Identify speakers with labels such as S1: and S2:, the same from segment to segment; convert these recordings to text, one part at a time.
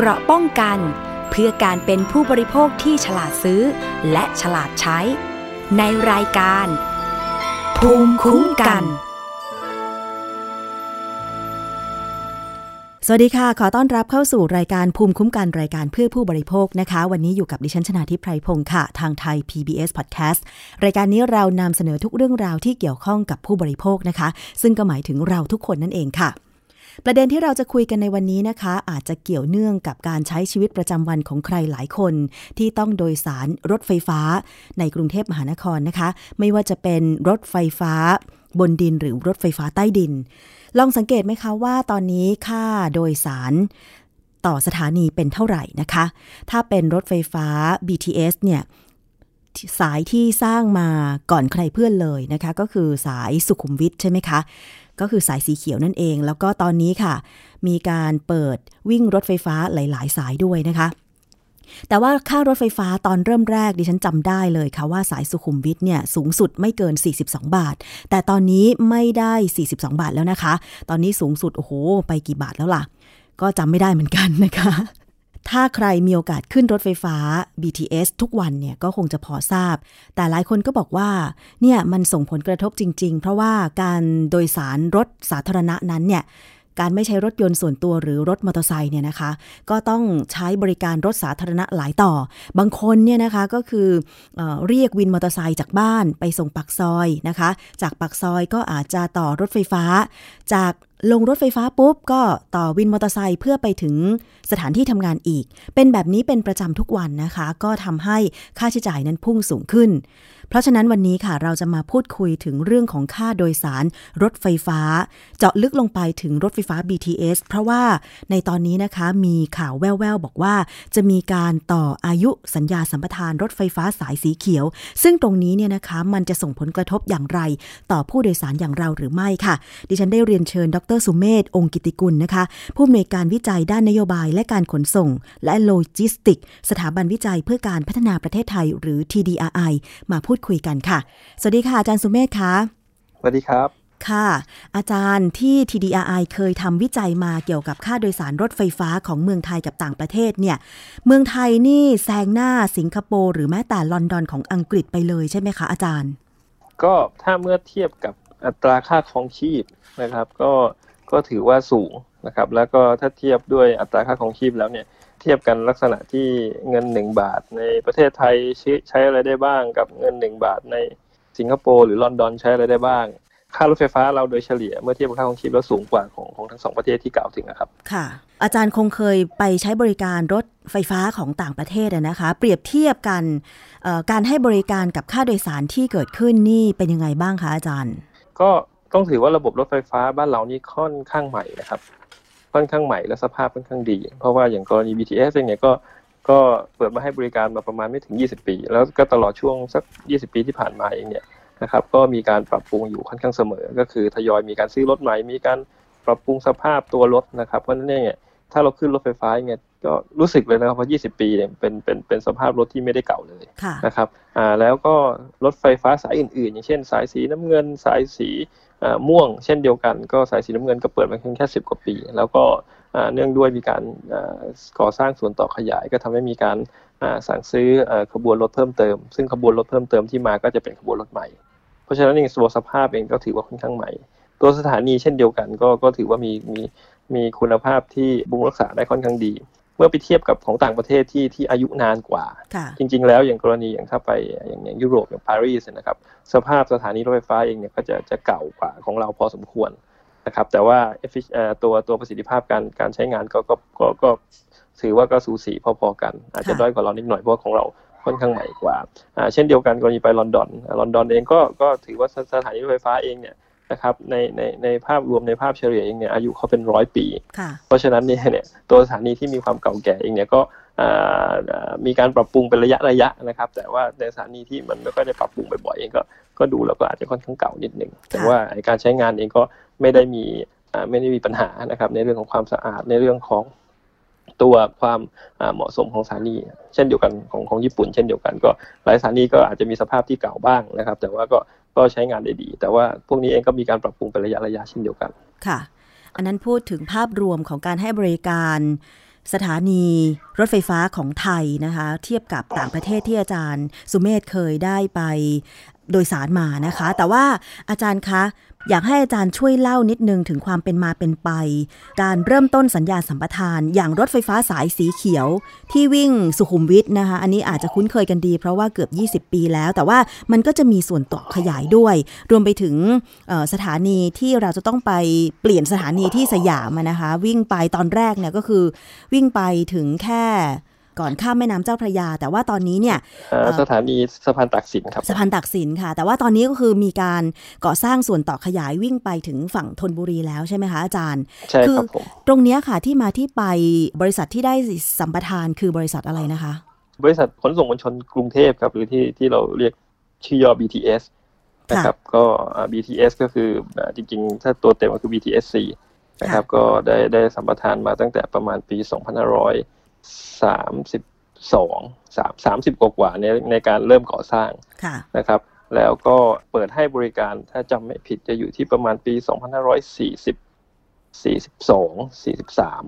S1: เกราะป้องกัน เพื่อการเป็นผู้บริโภคที่ฉลาดซื้อ และฉลาดใช้ ในรายการ ภูมิคุ้มกัน
S2: สวัสดีค่ะ ขอต้อนรับเข้าสู่รายการภูมิคุ้มกันรายการเพื่อผู้บริโภคนะคะ วันนี้อยู่กับดิฉันชนาทิพไพรพงศ์ค่ะ ทางไทย PBS Podcast รายการนี้เรานำเสนอทุกเรื่องราวที่เกี่ยวข้องกับผู้บริโภคนะคะ ซึ่งก็หมายถึงเราทุกคนนั่นเองค่ะ ประเด็นที่เราจะคุยกันในวันนี้นะคะ อาจจะเกี่ยวเนื่องกับการใช้ชีวิตประจำวันของใครหลายคน ที่ต้องโดยสารรถไฟฟ้าในกรุงเทพมหานครนะคะ ไม่ว่าจะเป็นรถไฟฟ้าบนดินหรือรถไฟฟ้าใต้ดิน ลองสังเกตไหมคะว่าตอนนี้ค่าโดยสารต่อสถานีเป็นเท่าไหร่นะคะ ถ้าเป็นรถไฟฟ้า BTS เนี่ยสายที่สร้างมาก่อนใครเพื่อนเลยนะคะ ก็คือสายสุขุมวิทใช่ไหมคะ ก็คือสายสีเขียวนั่นเอง แล้วก็ตอนนี้ค่ะ มีการเปิดวิ่งรถไฟฟ้าหลาย ๆ สายด้วยนะคะ แต่ว่าค่ารถไฟฟ้าตอนเริ่มแรกดิฉันจำได้เลยค่ะว่าสายสุขุมวิทเนี่ยสูงสุดไม่เกิน 42 บาท แต่ตอนนี้ไม่ได้ 42 บาทแล้วนะคะ ตอนนี้สูงสุดโอ้โห ไปกี่บาทแล้วล่ะ ก็จำไม่ได้เหมือนกันนะคะ ถ้าใครมีโอกาสขึ้นรถไฟฟ้า BTS ทุกวันเนี่ยก็คงจะพอทราบ แต่หลายคนก็บอกว่าเนี่ยมันส่งผลกระทบจริง ๆ เพราะว่าการโดยสารรถสาธารณะนั้นเนี่ยการไม่ใช้รถยนต์ส่วนตัวหรือรถมอเตอร์ไซค์เนี่ยนะคะ ก็ต้องใช้บริการรถสาธารณะหลายต่อ บางคนเนี่ยนะคะก็คือเอเรียกวินมอเตอร์ไซค์จากบ้านไปส่งปักซอยนะคะ จากปักซอยก็อาจจะต่อรถไฟฟ้า จาก ลงรถไฟฟ้าปุ๊บก็ต่อวินมอเตอร์ไซค์เพื่อไปถึงสถานที่ทำงานอีก เป็นแบบนี้เป็นประจำทุกวันนะคะ ก็ทำให้ค่าใช้จ่ายนั้นพุ่งสูงขึ้น เพราะฉะนั้นวันนี้ค่ะเราจะมาพูดคุยถึงเรื่องของค่าโดยสารรถไฟฟ้า เจาะลึกลงไปถึงรถไฟฟ้า BTS เพราะว่าในตอนนี้นะคะมีข่าวแว่วๆ บอกว่า จะมีการต่ออายุสัญญาสัมปทานรถไฟฟ้าสายสีเขียว ซึ่งตรงนี้เนี่ยนะคะมันจะส่งผลกระทบอย่างไร ต่อผู้โดยสารอย่างเราหรือไม่ค่ะ ดิฉันได้เรียนเชิญ ดรสุเมธองค์กิติกุลนะคะผู้อำนวยการวิจัยด้านนโยบายและการขนส่ง และโลจิสติก สถาบันวิจัยเพื่อการพัฒนาประเทศไทยหรือ TDRI มาพูดคุยกันค่ะ สวัสดีค่ะอาจารย์สุเมธคะ
S3: สวัสดีครับ
S2: ค่ะ อาจารย์ที่ TDRI เคยทำวิจัยมาเกี่ยวกับค่าโดยสารรถไฟฟ้าของเมืองไทยกับต่างประเทศเนี่ย เมืองไทยนี่แซงหน้าสิงคโปร์หรือแม้แต่ลอนดอนของอังกฤษไปเลยใช่ไหมคะอาจารย์
S3: ก็ถ้าเมื่อเทียบกับอัตราค่าครองชีพนะครับ ก็ก็ถือว่าสูงนะครับ แล้วก็ถ้าเทียบด้วยอัตราค่าครองชีพแล้วเนี่ยเทียบกันลักษณะที่เงิน1บาทในประเทศไทยใช้ใช้อะไรได้บ้างกับเงิน1บาทในสิงคโปร์หรือลอนดอนใช้อะไรได้บ้าง ค่ารถไฟฟ้าเราโดยเฉลี่ยเมื่อเทียบกับค่าครองชีพแล้วสูงกว่าของของทั้งสองประเทศที่กล่าวถึงนะครับ
S2: ค่ะ อาจารย์คงเคยไปใช้บริการรถไฟฟ้าของต่างประเทศอะนะคะ เปรียบเทียบกันเอ่อการให้บริการกับค่าโดยสารที่เกิดขึ้นนี่เป็นยังไงบ้างคะอาจารย์
S3: ก็ต้องถือว่าระบบรถไฟฟ้าบ้านเรานี่ค่อนข้างใหม่นะครับ ค่อนข้างใหม่และสภาพค่อนข้างดี เพราะว่าอย่างกรณี BTS เองเนี่ยก็ก็เปิดมาให้บริการมาประมาณไม่ถึง 20 ปี แล้วก็ตลอดช่วงสัก 20 ปีที่ผ่านมาเองเนี่ยนะครับก็มีการปรับปรุงอยู่ค่อนข้างเสมอ ก็คือทยอยมีการซื้อรถใหม่ มีการปรับปรุงสภาพตัวรถนะครับเพราะฉะนั้นเนี่ยถ้าเราขึ้นรถไฟฟ้าเนี่ย ก็รู้สึกเลยนะครับว่า 20 ปีเนี่ยเป็นเป็นเป็นสภาพรถที่ไม่ได้เก่าเลย
S2: ค่ะ
S3: นะครับอ่าแล้วก็รถไฟฟ้าสายอื่นๆ อย่างเช่น สายสีน้ำเงิน สายสีอ่าม่วง เช่นเดียวกัน ก็สายสีน้ำเงินก็เปิดมาเพียงแค่ 10 กว่าปี แล้วก็อ่าเนื่องด้วยมีการอ่าก่อสร้างส่วนต่อขยาย ก็ทำให้มีการอ่าสั่งซื้ออ่าขบวนรถเพิ่มเติม ซึ่งขบวนรถเพิ่มเติมที่มาก็จะเป็นขบวนรถใหม่ เพราะฉะนั้นเองตัวสภาพเองก็ถือว่าค่อนข้างใหม่ ตัวสถานีเช่นเดียวกันก็ก็ถือว่ามีมีมีคุณภาพที่บำรุงรักษาได้ค่อนข้างดี เมื่อไปเทียบกับของต่างประเทศที่ที่อายุนานกว่า
S2: ค่ะ
S3: จริง ๆ แล้วอย่างกรณีอย่างถ้าไปอย่างอย่างยุโรปอย่างปารีสเนยนะครับ สภาพสถานีรถไฟฟ้าเองเนี่ยก็จะจะเก่ากว่าของเราพอสมควรนะครับ แต่ว่า effic- เอ่อตัวตัวประสิทธิภาพการการใช้งานก็ก็ก็ก็ถือว่าก็สูสีพอๆกัน อาจจะ
S2: ค่ะ
S3: ด้อยกว่าเรานิดหน่อยเพราะว่าของเราค่อนข้างใหม่กว่าอ่า เช่นเดียวกันกรณีไปลอนดอนอ่าลอนดอนเองก็ก็ถือว่าสสถานีรถไฟฟ้าเองเนี่ย นะครับในในในภาพรวมในภาพเฉลี่ยเองเนี่ยอายุเขาเป็นร้อยปี
S2: ค่ะ
S3: เพราะฉะนั้นเนี่ยเนี่ยตัวสถานีที่มีความเก่าแก่เองเนี่ยก็อ่าอ่ามีการปรับปรุงเป็นระยะระยะนะครับ แต่ว่าในสถานีที่มันไม่ค่อยได้ปรับปรุงบ่อยๆเองก็ก็ดูแล้วก็อาจจะค่อนข้างเก่านิดหนึ่งแต่ว่าไอ้การใช้งานเองก็ไม่ได้มีอ่าไม่ได้มีปัญหานะครับในเรื่องของความสะอาดในเรื่องของตัวความอ่าเหมาะสมของสถานี เช่นเดียวกันของของญี่ปุ่น เช่นเดียวกันก็หลายสถานีก็อาจจะมีสภาพที่เก่าบ้างนะครับ แต่ว่าก็ ก็ใช้งานได้ดี แต่ว่าพวกนี้เองก็มีการปรับปรุงเป็นระยะระยะเช่นเดียวกัน
S2: ค่ะ อันนั้นพูดถึงภาพรวมของการให้บริการสถานีรถไฟฟ้าของไทยนะคะ เทียบกับต่างประเทศที่อาจารย์ สุเมธเคยได้ไป โดยสารมานะคะ แต่ว่าอาจารย์คะอยากให้อาจารย์ช่วยเล่านิดนึงถึงความเป็นมาเป็นไป การเริ่มต้นสัญญาสัมปทาน อย่างรถไฟฟ้าสายสีเขียว ที่วิ่งสุขุมวิทนะคะ อันนี้อาจจะคุ้นเคยกันดี เพราะว่าเกือบ 20 ปีแล้ว แต่ว่ามันก็จะมีส่วนต่อขยายด้วย รวมไปถึงสถานีที่เราจะต้องไปเปลี่ยนสถานีที่สยามนะคะ วิ่งไปตอนแรกเนี่ยก็คือ วิ่งไปถึงแค่ ก่อนข้ามแม่น้ำเจ้าพระยา แต่ว่าตอนนี้เนี่ย
S3: สถานีสะพานตักสินครับ
S2: สะพานตักสินค่ะ แต่ว่าตอนนี้ก็คือมีการก่อสร้างส่วนต่อขยายวิ่งไปถึงฝั่งธนบุรีแล้วใช่ไหมคะอาจารย์
S3: ใช่ครับผม
S2: ตรงนี้ค่ะที่มาที่ไปบริษัทที่ได้สัมปทานคือบริษัทอะไรนะคะ
S3: บริษัทขนส่งมวลชนกรุงเทพครับหรือที่ที่เราเรียกชื่อย่อ BTS นะครับก็ BTS ก็คือจริงๆ ถ้าตัวเต็มก็คือ BTSC นะครับก็ได้ได้สัมปทานมาตั้งแต่ประมาณปี 2500 สามสิบสองสามสามสิบกว่าในในการเริ่มก่อสร้างนะครับ แล้วก็เปิดให้บริการถ้าจำไม่ผิดจะอยู่ที่ประมาณปีสองพันห้าร้อยสี่สิบสี่สิบสองสี่สิบสาม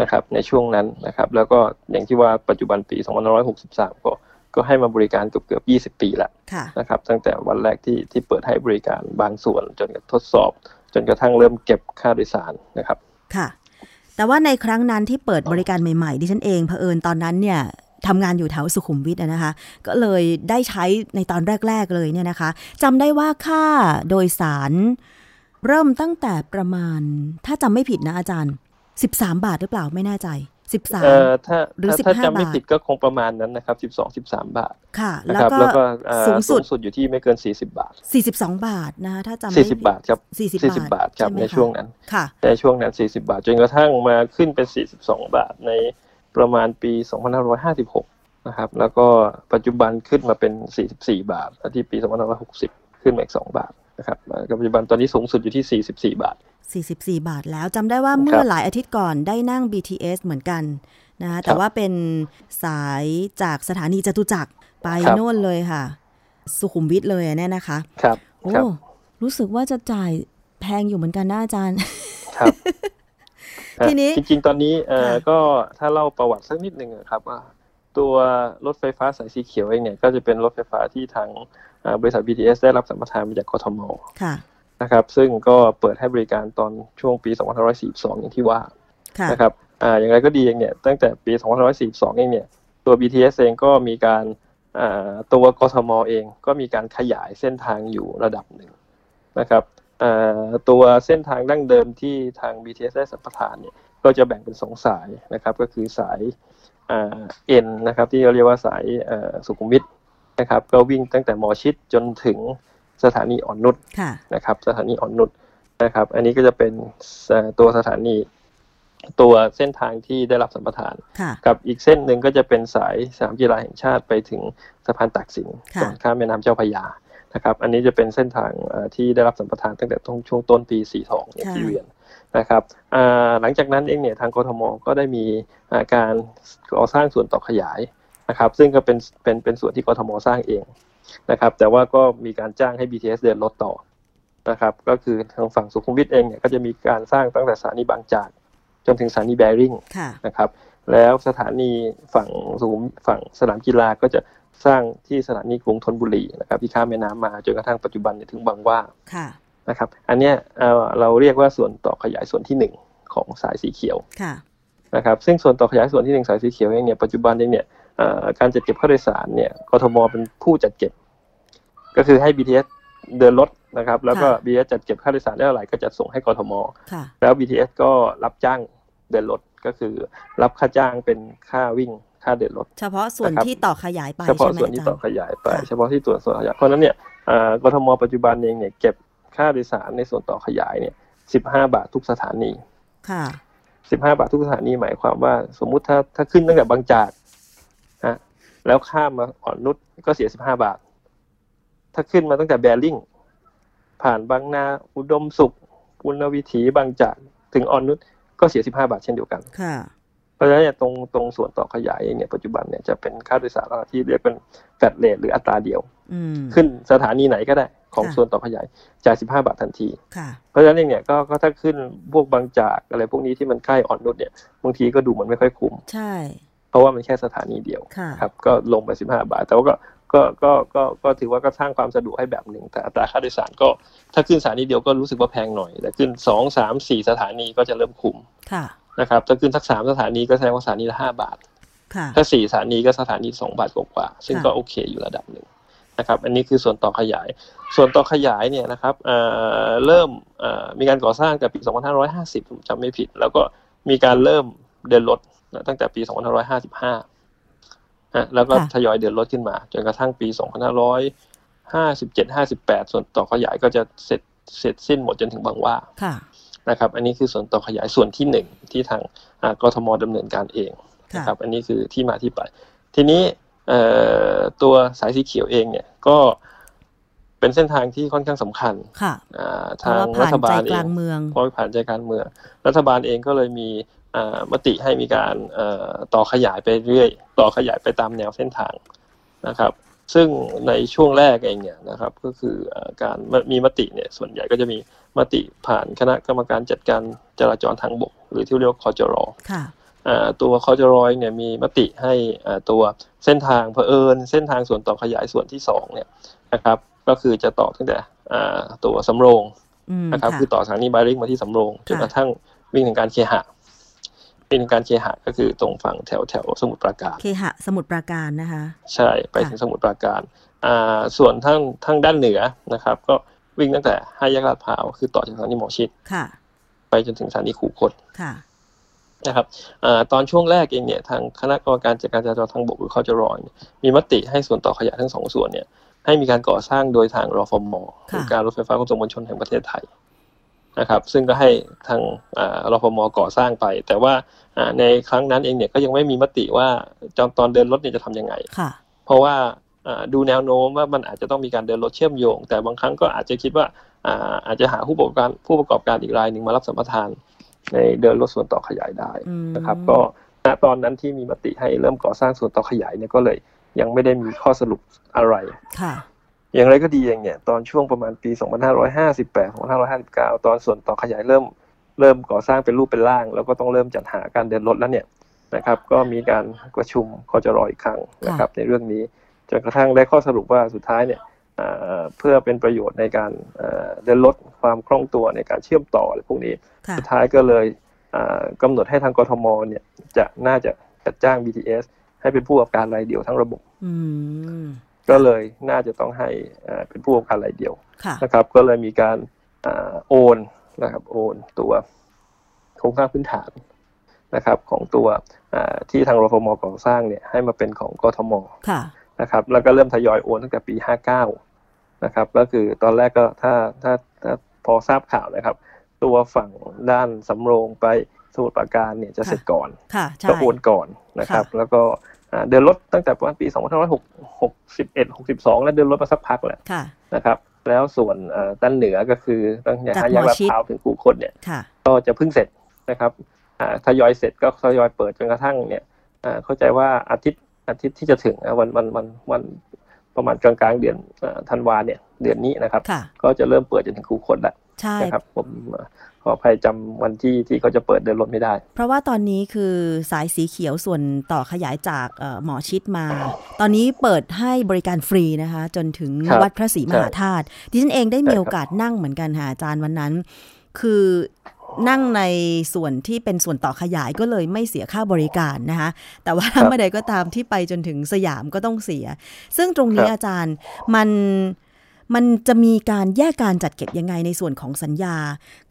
S3: นะครับ ในช่วงนั้นนะครับ แล้วก็อย่างที่ว่าปัจจุบันปีสองพันห้าร้อยหกสิบสามก็ก็ให้มาบริการเกือบเกือบยี่สิบปีแล้วนะครับ ตั้งแต่วันแรกที่ที่เปิดให้บริการบางส่วนจนกระทดสอบ จนกระทั่งเริ่มเก็บค่าโดยสารนะครับ
S2: ค่ะ แต่ว่าในครั้งนั้นที่เปิดบริการใหม่ๆ ดิฉันเองเผอิญตอนนั้นเนี่ยทำงานอยู่แถวสุขุมวิทนะคะ ก็เลยได้ใช้ในตอนแรก ๆ เลยเนี่ยนะคะจำได้ว่าค่าโดยสารเริ่มตั้งแต่ประมาณ ถ้าจำไม่ผิดนะอาจารย์ 13 บาทหรือเปล่าไม่แน่ใจ สิบสาม
S3: ถ้าหรือสิบห้าบาทถ้าจำไม่ผิดก็คงประมาณนั้นนะครับสิบสองสิบสามบาท
S2: ค่ะ
S3: แล้วก็สูงสุดสุดอยู่ที่ไม่เกินสี่สิบาท
S2: สี่สิบสองบาทนะคะถ้าจำ
S3: สี่สิบาทครับสี่สิบบาทครับในช่วงนั้น
S2: ค่ะ
S3: ในช่วงนั้นสี่สิบาท จนกระทั่งมาขึ้นเป็นสี่สิบสองบาทในประมาณปีสองพันห้าร้อยห้าสิบหกนะครับแล้วก็ปัจจุบันขึ้นมาเป็นสี่สิบสี่บาทที่ปีสองพันห้าร้อยหกสิบขึ้นมาอีกสองบาทนะครับปัจจุบันตอนนี้สูงสุดอยู่ที่ 44 บาท
S2: 44 บาทแล้วจำได้ว่าเมื่อหลายอาทิตย์ก่อนได้นั่ง BTS เหมือนกันนะแต่ว่าเป็นสายจากสถานีจตุจักรไปโน่นเลยค่ะ สุขุมวิทเลยเนี่ยนะคะ
S3: ครับโอ้
S2: รู้สึกว่าจะจ่ายแพงอยู่เหมือนกันนะอาจารย์
S3: ครับทีนี้จริงๆ ตอนนี้เอ่อก็ถ้าเล่าประวัติสักนิดหนึ่งครับว่าตัวรถไฟฟ้าสายสีเขียวเองเนี่ยก็จะเป็นรถไฟฟ้าที่ทางบริษัท BTS ได้รับสัมปทานมาจากกทม นะครับ ซึ่งก็เปิดให้บริการตอนช่วงปี 2542 อย่างที่ว่านะครับอ่าอย่างไรก็ดีเองเนี่ยตั้งแต่ปี 2542 เองเนี่ยตัว BTS เองก็มีการอ่าตัวกทมเองก็มีการขยายเส้นทางอยู่ระดับหนึ่งนะครับอ่าตัวเส้นทางดั้งเดิมที่ทาง BTS ได้สัมปทานเนี่ยก็จะแบ่งเป็นสองสายนะครับ ก็คือสายอ่าเอ็นนะครับที่เราเรียกว่าสายสุขุมวิทนะครับ ก็วิ่งตั้งแต่มอชิดจนถึง สถานีอ่อนนุชนะครับ สถานีอ่อนนุชนะครับ อันนี้ก็จะเป็นตัวสถานีตัวเส้นทางที่ได้รับสัมปทาน กับอีกเส้นหนึ่งก็จะเป็นสายสนามกีฬาแห่งชาติไปถึงสะพานตากสินก่อนข้ามแม่น้ำเจ้าพยานะครับ อันนี้จะเป็นเส้นทางที่ได้รับสัมปทานตั้งแต่ช่วงต้นปี42อย่างที่เรียนนะครับหลังจากนั้นเองเนี่ยทางกทมก็ได้มีการก่อสร้างส่วนต่อขยายนะครับ ซึ่งก็เป็นเป็นเป็นส่วนที่กทมสร้างเอง นะครับ แต่ว่าก็มีการจ้างให้ BTS เดินรถต่อนะครับ ก็คือทางฝั่งสุขุมวิทเองเนี่ยก็จะมีการสร้างตั้งแต่สถานีบางจากจนถึงสถานีแบริ่งนะครับ แล้วสถานีฝั่งสูงฝั่งสนามกีฬาก็จะสร้างที่สถานีกรุงธนบุรีนะครับที่ข้ามแม่น้ำมาจนกระทั่งปัจจุบันถึงบางว่านะครับ อันเนี้ยเราเรียกว่าส่วนต่อขยายส่วนที่หนึ่งของสายสีเขียวนะครับ ซึ่งส่วนต่อขยายส่วนที่หนึ่งสายสีเขียวเองเนี่ยปัจจุบันเองเนี่ย การจัดเก็บค่าโดยสารเนี่ยกทมเป็นผู้จัดเก็บ ก็คือให้ BTS เดินรถนะครับ แล้วก็ BTS จัดเก็บค่าโดยสารได้เท่าไหร่ก็จะส่งให้กทม แล้ว BTS ก็รับจ้างเดินรถก็คือ รับค่าจ้างเป็นค่าวิ่งค่าเดินรถ
S2: เฉพาะส่วนที่ต่อขยายไป
S3: เฉพาะส่วนที่ต่อขยายไป เฉพาะที่ตัวส่วนขยายเพราะนั้นเนี่ยกทมปัจจุบันเองเนี่ยเก็บค่าโดยสารในส่วนต่อขยายเนี่ยสิบห้าบาททุกสถานี
S2: ค่ะ
S3: สิบห้าบาททุกสถานีหมายความว่า สมมุติถ้าถ้าขึ้นตั้งแต่บางจากฮะ แล้วข้ามมาอ่อนนุชก็เสียสิบห้าบาท ถ้าขึ้นมาตั้งแต่แบริ่งผ่านบางนาอุดมสุขปุณณวิถีบางจากถึงอ่อนนุชก็เสียสิบห้าบาทเช่นเดียวกัน
S2: ค่ะ
S3: เพราะฉะนั้นเนี่ยตรงตรงส่วนต่อขยายเองเนี่ยปัจจุบันเนี่ยจะเป็นค่าโดยสารที่เรียกเป็น flat rate หรืออัตราเดียวขึ้นสถานีไหนก็ได้ขของ
S2: ค่ะ
S3: ส่วนต่อขยายจ่าย15บาททันที
S2: ค่ะ
S3: เพราะฉะนั้นเองเนี่ยก็ก็ถ้าขึ้นพวกบางจากอะไรพวกนี้ที่มันใกล้อ่อนนุชเนี่ยบางทีก็ดูเหมือนไม่ค่อยคุ้ม
S2: ใช่
S3: เพ ราะว่ามันแค่สถานีเดียว
S2: ค่ะ
S3: ครับก็ลงไป 15 บาท แต่ว่าก็ก็ก็ก็ก็ถือว่าก็สร้างความสะดวกให้แบบหนึ่งแต่อัตราค่าโดยสารก็ถ้าขึ้นสถานีเดียวก็รู้สึกว่าแพงหน่อย แต่ขึ้น2 3 4สถานีก็จะเริ่มคุ้ม
S2: ค่ะ
S3: นะครับถ้าขึ้นสักสามสถานีก็แสดงว่าสถานีละห้าบาท
S2: ค่ะ
S3: ถ้าสี่สถานีก็สถานีสองบาทกว่าๆซึ่ง
S2: ค่ะ
S3: ก็โอเคอยู่ระดับหนึ่งนะครับอันนี้คือส่วนต่อขยาย ส่วนต่อขยายเนี่ยนะครับเอ่อเริ่มเอ่อมีการก่อสร้างแต่ปี 2550ผมจำไม่ผิด แล้วก็มีการเริ่มเดินรถนะ ตั้งแต่ปี 2555นะแล้วก็
S2: ค่ะ
S3: ทยอยเดินรถขึ้นมา จนกระทั่งปี 2557 58 ส่วนต่อขยายก็จะเสร็จเสร็จสิ้นหมดจนถึงบางหว่า
S2: ค่ะ
S3: นะครับ อันนี้คือส่วนต่อขยายส่วนที่หนึ่งที่ทางอ่ากทมดำเนินการเอง
S2: ค่ะ
S3: นะครับ อันนี้คือที่มาที่ไป ทีนี้เอ่อตัวสายสีเขียวเองเนี่ยก็เป็นเส้นทางที่ค่อนข้างสำคัญ
S2: ค่ะ
S3: อ่า
S2: เพ
S3: ทา
S2: ราะ
S3: ง
S2: ว่า
S3: รั
S2: ผ่าน
S3: ฐ
S2: ใจ
S3: บาล
S2: ก
S3: เอ
S2: ลางงเมือง
S3: เพราะผ่านใจการเมือง รัฐบาลเองก็เลยมีอ่า มติให้มีการเอ่อต่อขยายไปเรื่อยต่อขยายไปตามแนวเส้นทางนะครับ ซึ่งในช่วงแรกเองเนี่ยนะครับก็คือเอ่อการมีมติเนี่ยส่วนใหญ่ก็จะมีมติผ่านคณะกรรมการจัดการจราจรทางบก หรือที่เรียกว่าคอจร
S2: ค่ะ
S3: อ่าตัวคอจรอยเนี่ยมีมติให้อ่าตัวเส้นทางเผอิญเส้นทางส่วนต่อขยายส่วนที่สองเนี่ยนะครับก็คือจะต่อตั้งแต่อ่าตัวสำโรง
S2: อืม
S3: นะครับ
S2: ค่ะ
S3: คือต่อสถานีบายริงมาที่สำโรงจนกระทั่งวิ่งถึงการเคหะ วิ่งถึงการเคหะก็คือตรงฝั่งแถวแถวสมุทรปราการ
S2: เคหะสมุทรปราการนะคะ
S3: ใช่ไปถึงสมุทรปราการอ่าส่วนทั้งทั้งด้านเหนือนะครับ ก็วิ่งตั้งแต่ห้าแยกลาดพร้าวคือต่อจากสถานีหมอชิด
S2: ค่ะ
S3: ไปจนถึงสถานีคูคต
S2: ค่ะ
S3: นะครับอาตอนช่วงแรกเองเนี่ยทางคณะกรรมการจัดการจราจรทางบกหรือคอจรอยเนี่ยมีมติให้ส่วนต่อขยายทั้งสองส่วนเนี่ยให้มีการก่อสร้างโดยทางรฟมหรือการรถไฟฟ้าขนส่งมวลชนแห่งประเทศไทย นะครับซึ่งก็ให้ทางอ่ารฟมก่อสร้างไป แต่ว่าอ่าในครั้งนั้นเองเนี่ยก็ยังไม่มีมติว่าจอนตอนเดินรถเนี่ยจะทำยังไง
S2: ค่ะ
S3: เพราะว่าอ่าดูแนวโน้มว่ามันอาจจะต้องมีการเดินรถเชื่อมโยง แต่บางครั้งก็อาจจะคิดว่าอ่าอาจจะหาผู้ประกอบการผู้ประกอบการอีกรายหนึ่งมารับสัมปทาน ในเดินรถส่วนต่อขยายได้
S2: อืม
S3: นะครับ ก็ณตอนนั้นที่มีมติให้เริ่มก่อสร้างส่วนต่อขยายเนี่ยก็เลยยังไม่ได้มีข้อสรุปอะไร
S2: ค่ะ
S3: อย่างไรก็ดีเองเนี่ยตอนช่วงประมาณปี 2558 2559 ตอนส่วนต่อขยายเริ่มเริ่มก่อสร้างเป็นรูปเป็นร่าง แล้วก็ต้องเริ่มจัดหาการเดินรถแล้วเนี่ยนะครับก็มีการประชุมคอจรออีกครั้งนะครับในเรื่องนี้จนกระทั่งได้ข้อสรุปว่าสุดท้ายเนี่ยเอ่อเพื่อเป็นประโยชน์ในการเอ่อเดินรถความคล่องตัวในการเชื่อมต่ออะไรพวกนี้
S2: ค่ะ
S3: สุดท้ายก็เลยอ่ากำหนดให้ทางกทมเนี่ยจะน่าจะจัดจ้าง BTS ให้เป็นผู้ประกอบการรายเดียวทั้งระบบ
S2: อืม
S3: ก็เลยน่าจะต้องให้อ่าเป็นผู้ประกอบการรายเดียว
S2: ค่ะ
S3: นะครับ ก็เลยมีการอ่าโอนนะครับโอนตัวโครงสร้างพื้นฐานนะครับ ของตัวอ่าที่ทางรฟมก่อสร้างเนี่ยให้มาเป็นของกทม
S2: ค่ะ
S3: นะครับ แล้วก็เริ่มทยอยโอนตั้งแต่ปี 59 นะครับ ก็คือตอนแรกก็ถ้าถ้าถ้าพอทราบข่าวนะครับ ตัวฝั่งด้านสำโรงไปสมุทรปราการเนี่ยจะเสร็จก่อน
S2: ค่ะใช่
S3: ก็โอนก่อนนะครับ
S2: ค่ะ
S3: แล้วก็อ่า เดินรถตั้งแต่ประมาณปี2561 62 แล้วเดินรถมาสักพักแหละ
S2: ค่ะ
S3: นะครับ แล้วส่วนอ่าด้านเหนือก็คือตั้งแต่
S2: จาก
S3: ห้าแยก
S2: หมอ
S3: ลาด
S2: ชิด
S3: พร้าวถึงคูคตเนี่ย
S2: ค่ะ
S3: ก็จะเพิ่งเสร็จนะครับอ่าทยอยเสร็จก็ทยอยเปิดจนกระทั่งเนี่ยอ่าเข้าใจว่าอาทิตย์อาทิตย์ที่จะถึงอะวันวันวันวันประมาณกลางกลางๆเดือนอ่าธันวาเนี่ยเดือนนี้นะครับ
S2: ค่ะ
S3: ก็จะเริ่มเปิดจนถึงคูคตแล้ว
S2: ใช่
S3: นะครับผมอ่าขออภัยจำวันที่ที่เขาจะเปิดเดินรถไม่ได้
S2: เพราะว่าตอนนี้คือสายสีเขียวส่วนต่อขยายจากเอ่อหมอชิดมา ตอนนี้เปิดให้บริการฟรีนะคะ จนถึง
S3: ครับ
S2: วัดพระศรีมหาธาตุดิฉันเองได้มีโอกาสนั่งเหมือนกันค่ะอาจารย์วันนั้น คือนั่งในส่วนที่เป็นส่วนต่อขยายก็เลยไม่เสียค่าบริการนะคะแต่ว่า
S3: ครับ
S2: เมื่อใดก็ตามที่ไปจนถึงสยามก็ต้องเสีย ซึ่งตรงนี้
S3: ครับ
S2: อาจารย์มัน มันจะมีการแยกการจัดเก็บยังไงในส่วนของสัญญา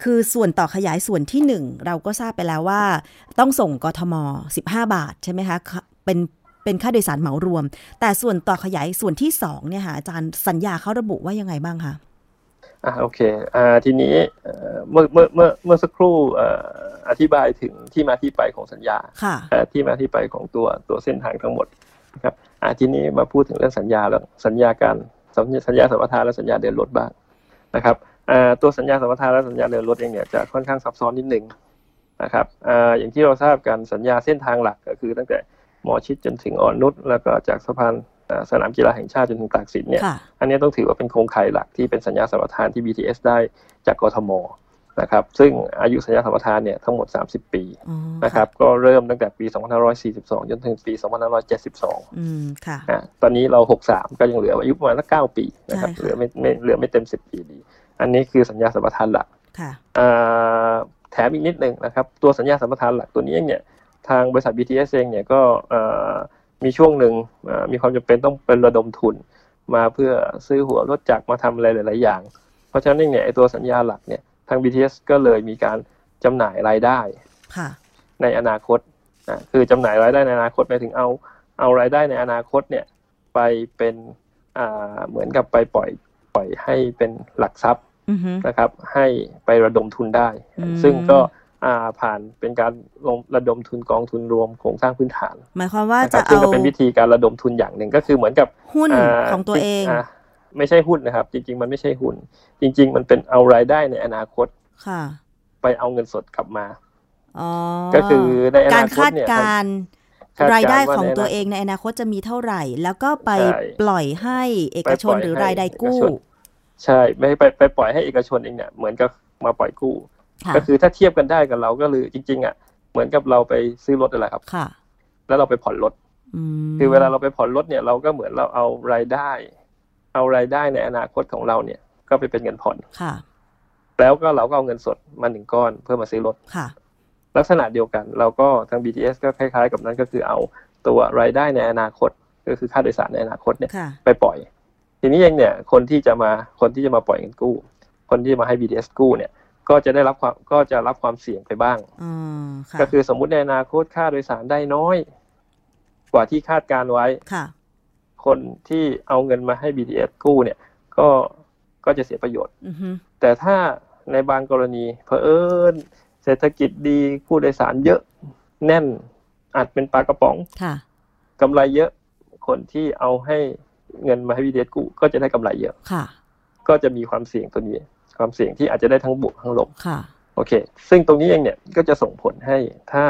S2: คือส่วนต่อขยายส่วนที่หนึ่งเราก็ทราบไปแล้วว่า ต้องส่งกทม 15 บาทใช่ไหมคะค่ะเป็นเป็นค่าโดยสารเหมารวม แต่ส่วนต่อขยายส่วนที่สองเนี่ยค่ะอาจารย์สัญญาเขาระบุว่ายังไงบ้างคะ
S3: อ่าโอเคอ่าทีนี้เอ่อเมื่อเมื่อเมื่อเมื่อสักครู่เอ่ออธิบายถึงที่มาที่ไปของสัญญา
S2: ค่ะ
S3: เอ่อที่มาที่ไปของตัวตัวเส้นทางทั้งหมดนะครับอ่าทีนี้มาพูดถึงเรื่องสัญญาแล้วสัญญาการ สัญญาสัญญาสัมปทานและสัญญาเดินรถบ้างนะครับอ่าตัวสัญญาสัมปทานและสัญญาเดินรถเองเนี่ยจะค่อนข้างซับซ้อนนิดหนึ่งนะครับอ่าอย่างที่เราทราบกันสัญญาเส้นทางหลักก็คือตั้งแต่หมอชิดจนถึงอ่อนนุชแล้วก็จากสะพานสนามกีฬาแห่งชาติจนถึงตากสินเนี่ย อันนี้ต้องถือว่าเป็นโครงข่ายหลักที่เป็นสัญญาสัมปทานที่ BTS ได้จากกทม นะครับซึ่งอายุสัญญาสัมปทานเนี่ยทั้งหมด 30 ปีนะครับก็เริ่มตั้งแต่ปี 2542 จนถึงปี 2572อืมค่ะตอนนี้เรา 63 ก็ยังเหลืออายุประมาณสัก9ปีนะครับเหลือไม่ไม่เหลือไม่เต็ม 10 ปีดี อันนี้คือสัญญาสัมปทานหลักค่ะแถมอีกนิดหนึ่งนะครับตัวสัญญาสัมปทานหลักตัวนี้เนี่ยทางบริษัท BTS เองเนี่ยก็มีช่วงหนึ่งมีความจำเป็นต้องเป็นระดมทุนมาเพื่อซื้อหัวรถจักรมาทำอะไรหลาย ๆ อย่าง เพราะฉะนั้นเนี่ยไอตัวสัญญาหลักเนี่ย ทาง BTS ก็เลยมีการจำหน่ายรายได้ในอนาคตนะคือจำหน่ายรายได้ในอนาคตหมายถึงเอาเอารายได้ในอนาคตเนี่ยไปเป็นอ่าเหมือนกับไปปล่อยปล่อยให้เป็นหลักทรัพย์นะครับ ให้ไประดมทุนได้ ซึ่งก็ผ่านเป็นการลงระดมทุนกองทุนรวมโครงสร้างพื้นฐาน
S2: หมายความว่าจะเอา
S3: ซึ่งก็เป็นวิธีการระดมทุนอย่างหนึ่งก็คือเหมือนกับ
S2: หุ้นของตัวเอง
S3: ไม่ใช่หุ้นนะครับ จริง ๆ มันไม่ใช่หุ้น จริง ๆ มันเป็นเอารายได้ในอนาคต
S2: ค่ะ
S3: ไปเอาเงินสดกลับมา
S2: ก็คือในอนาคตเนี่ยการคาดการรายได้ของตัวเองในอนาคตจะมีเท่าไหร่ แล้วก็ไปปล่อยให้เอกชนหรือรายได้กู้
S3: ใช่ไม่ไปไปปล่อยให้เอกชนเองเนี่ยเหมือนกับมาปล่อยกู้ ก็คือถ้าเทียบกันได้กับเราก็คือจริง ๆ อะ เหมือนกับเราไปซื้อรถอะไรครับ
S2: ค่ะ
S3: แล้วเราไปผ่อนรถคือเวลาเราไปผ่อนรถเนี่ยเราก็เหมือนเราเอารายได้ เอารายได้ในอนาคตของเราเนี่ย ก็ไปเป็นเงินผ่อน
S2: ค่ะ
S3: แล้วก็เราก็เอาเงินสดมาหนึ่งก้อนเพื่อมาซื้อรถ
S2: ค่ะ
S3: ลักษณะเดียวกัน เราก็ทาง BTS ก็คล้าย ๆ กับนั้นก็คือเอาตัวรายได้ในอนาคต ก็คือค่าโดยสารในอนาคตเนี่ย ไปปล่อย ทีนี้เองเนี่ย คนที่จะมาคนที่จะมาปล่อยเงินกู้ คนที่จะมาให้ BTS กู้เนี่ยก็จะได้รับความก็จะรับความเสี่ยงไปบ้างก็คือสมมุติในอนาคตค่าโดยสารได้น้อย กว่าที่คาดการไว้
S2: ค่ะ
S3: คนที่เอาเงินมาให้ BTS กู้เนี่ย ก็ก็จะเสียประโยชน์แต่ถ้าในบางกรณีเผอิญเศรษฐกิจดีผู้โดยสารเยอะแน่นอาจเป็นปลากระป๋อง
S2: ค่ะ
S3: กำไรเยอะคนที่เอาให้เงินมาให้ BTS กู้ก็จะได้กำไรเยอะ
S2: ค่ะ
S3: ก็จะมีความเสี่ยงตัวนี้ ความเสี่ยงที่อาจจะได้ทั้งบวกทั้งลบ
S2: ค่ะ
S3: โอเค ซึ่งตรงนี้เองเนี่ยก็จะส่งผลให้ถ้า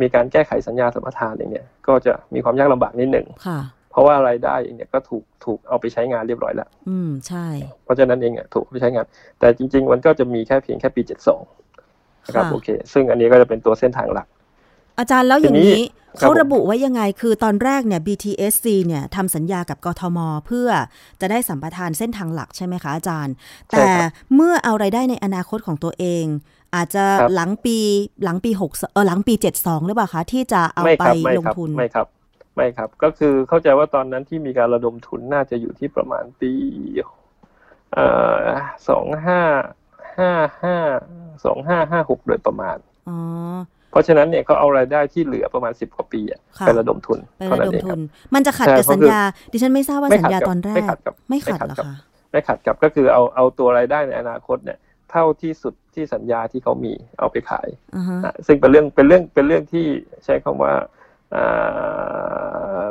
S3: มีการแก้ไขสัญญาสัมปทานเองเนี่ย ก็จะมีความยากลำบากนิดหนึ่ง
S2: ค่ะ
S3: เพราะว่ารายได้เองเนี่ยก็ถูกถูกเอาไปใช้งานเรียบร้อยแล้ว
S2: อืมใช่
S3: เพราะฉะนั้นเองอะถูกไปใช้งาน แต่จริง ๆ มันก็จะมีแค่เพียงแค่ปีเจ็ดสองนะครับโอเค ซึ่งอันนี้ก็จะเป็นตัวเส้นทางหลัก
S2: อาจารย์แล้วอย่างนี้เขาระบุไว้ยังไงคือตอนแรกเนี่ย BTSC เนี่ยทำสัญญากับกทม เพื่อจะได้สัมปทานเส้นทางหลักใช่ไหมคะอาจารย์ แต่เมื่อเอาไรายได้ในอนาคตของตัวเอง อาจจะหลังปีหลังปีหกเออหลังปีเจ็ดสองหรือเปล่าคะ ที่จะเอาไปลงทุน
S3: ไม่ครับ ไม่ครับ ก็คือเข้าใจว่าตอนนั้นที่มีการระดมทุนน่าจะอยู่ที่ประมาณปีเอ่อสองห้าห้าห้าสองห้าห้าหกโดยประมาณ
S2: อ๋อ
S3: ราะฉะนั้นเนี่ยเขาเอารายได้ที่เหลือประมาณสิบกว่าปีไประดมทุน
S2: ไประดมทุน มันจะขัดกับสัญญา ดิฉันไม่ทราบว่าสัญญาตอนแรก ไม่ขัดกับไม่ขัดหรอคะ
S3: ไม่ขัดกับก็คือเอาเอาตัวรายได้ในอนาคตเนี่ยเท่าที่สุดที่สัญญาที่เขามีเอาไปขาย ซึ่งเป็นเรื่องเป็นเรื่องเป็นเรื่องที่ใช้คำว่า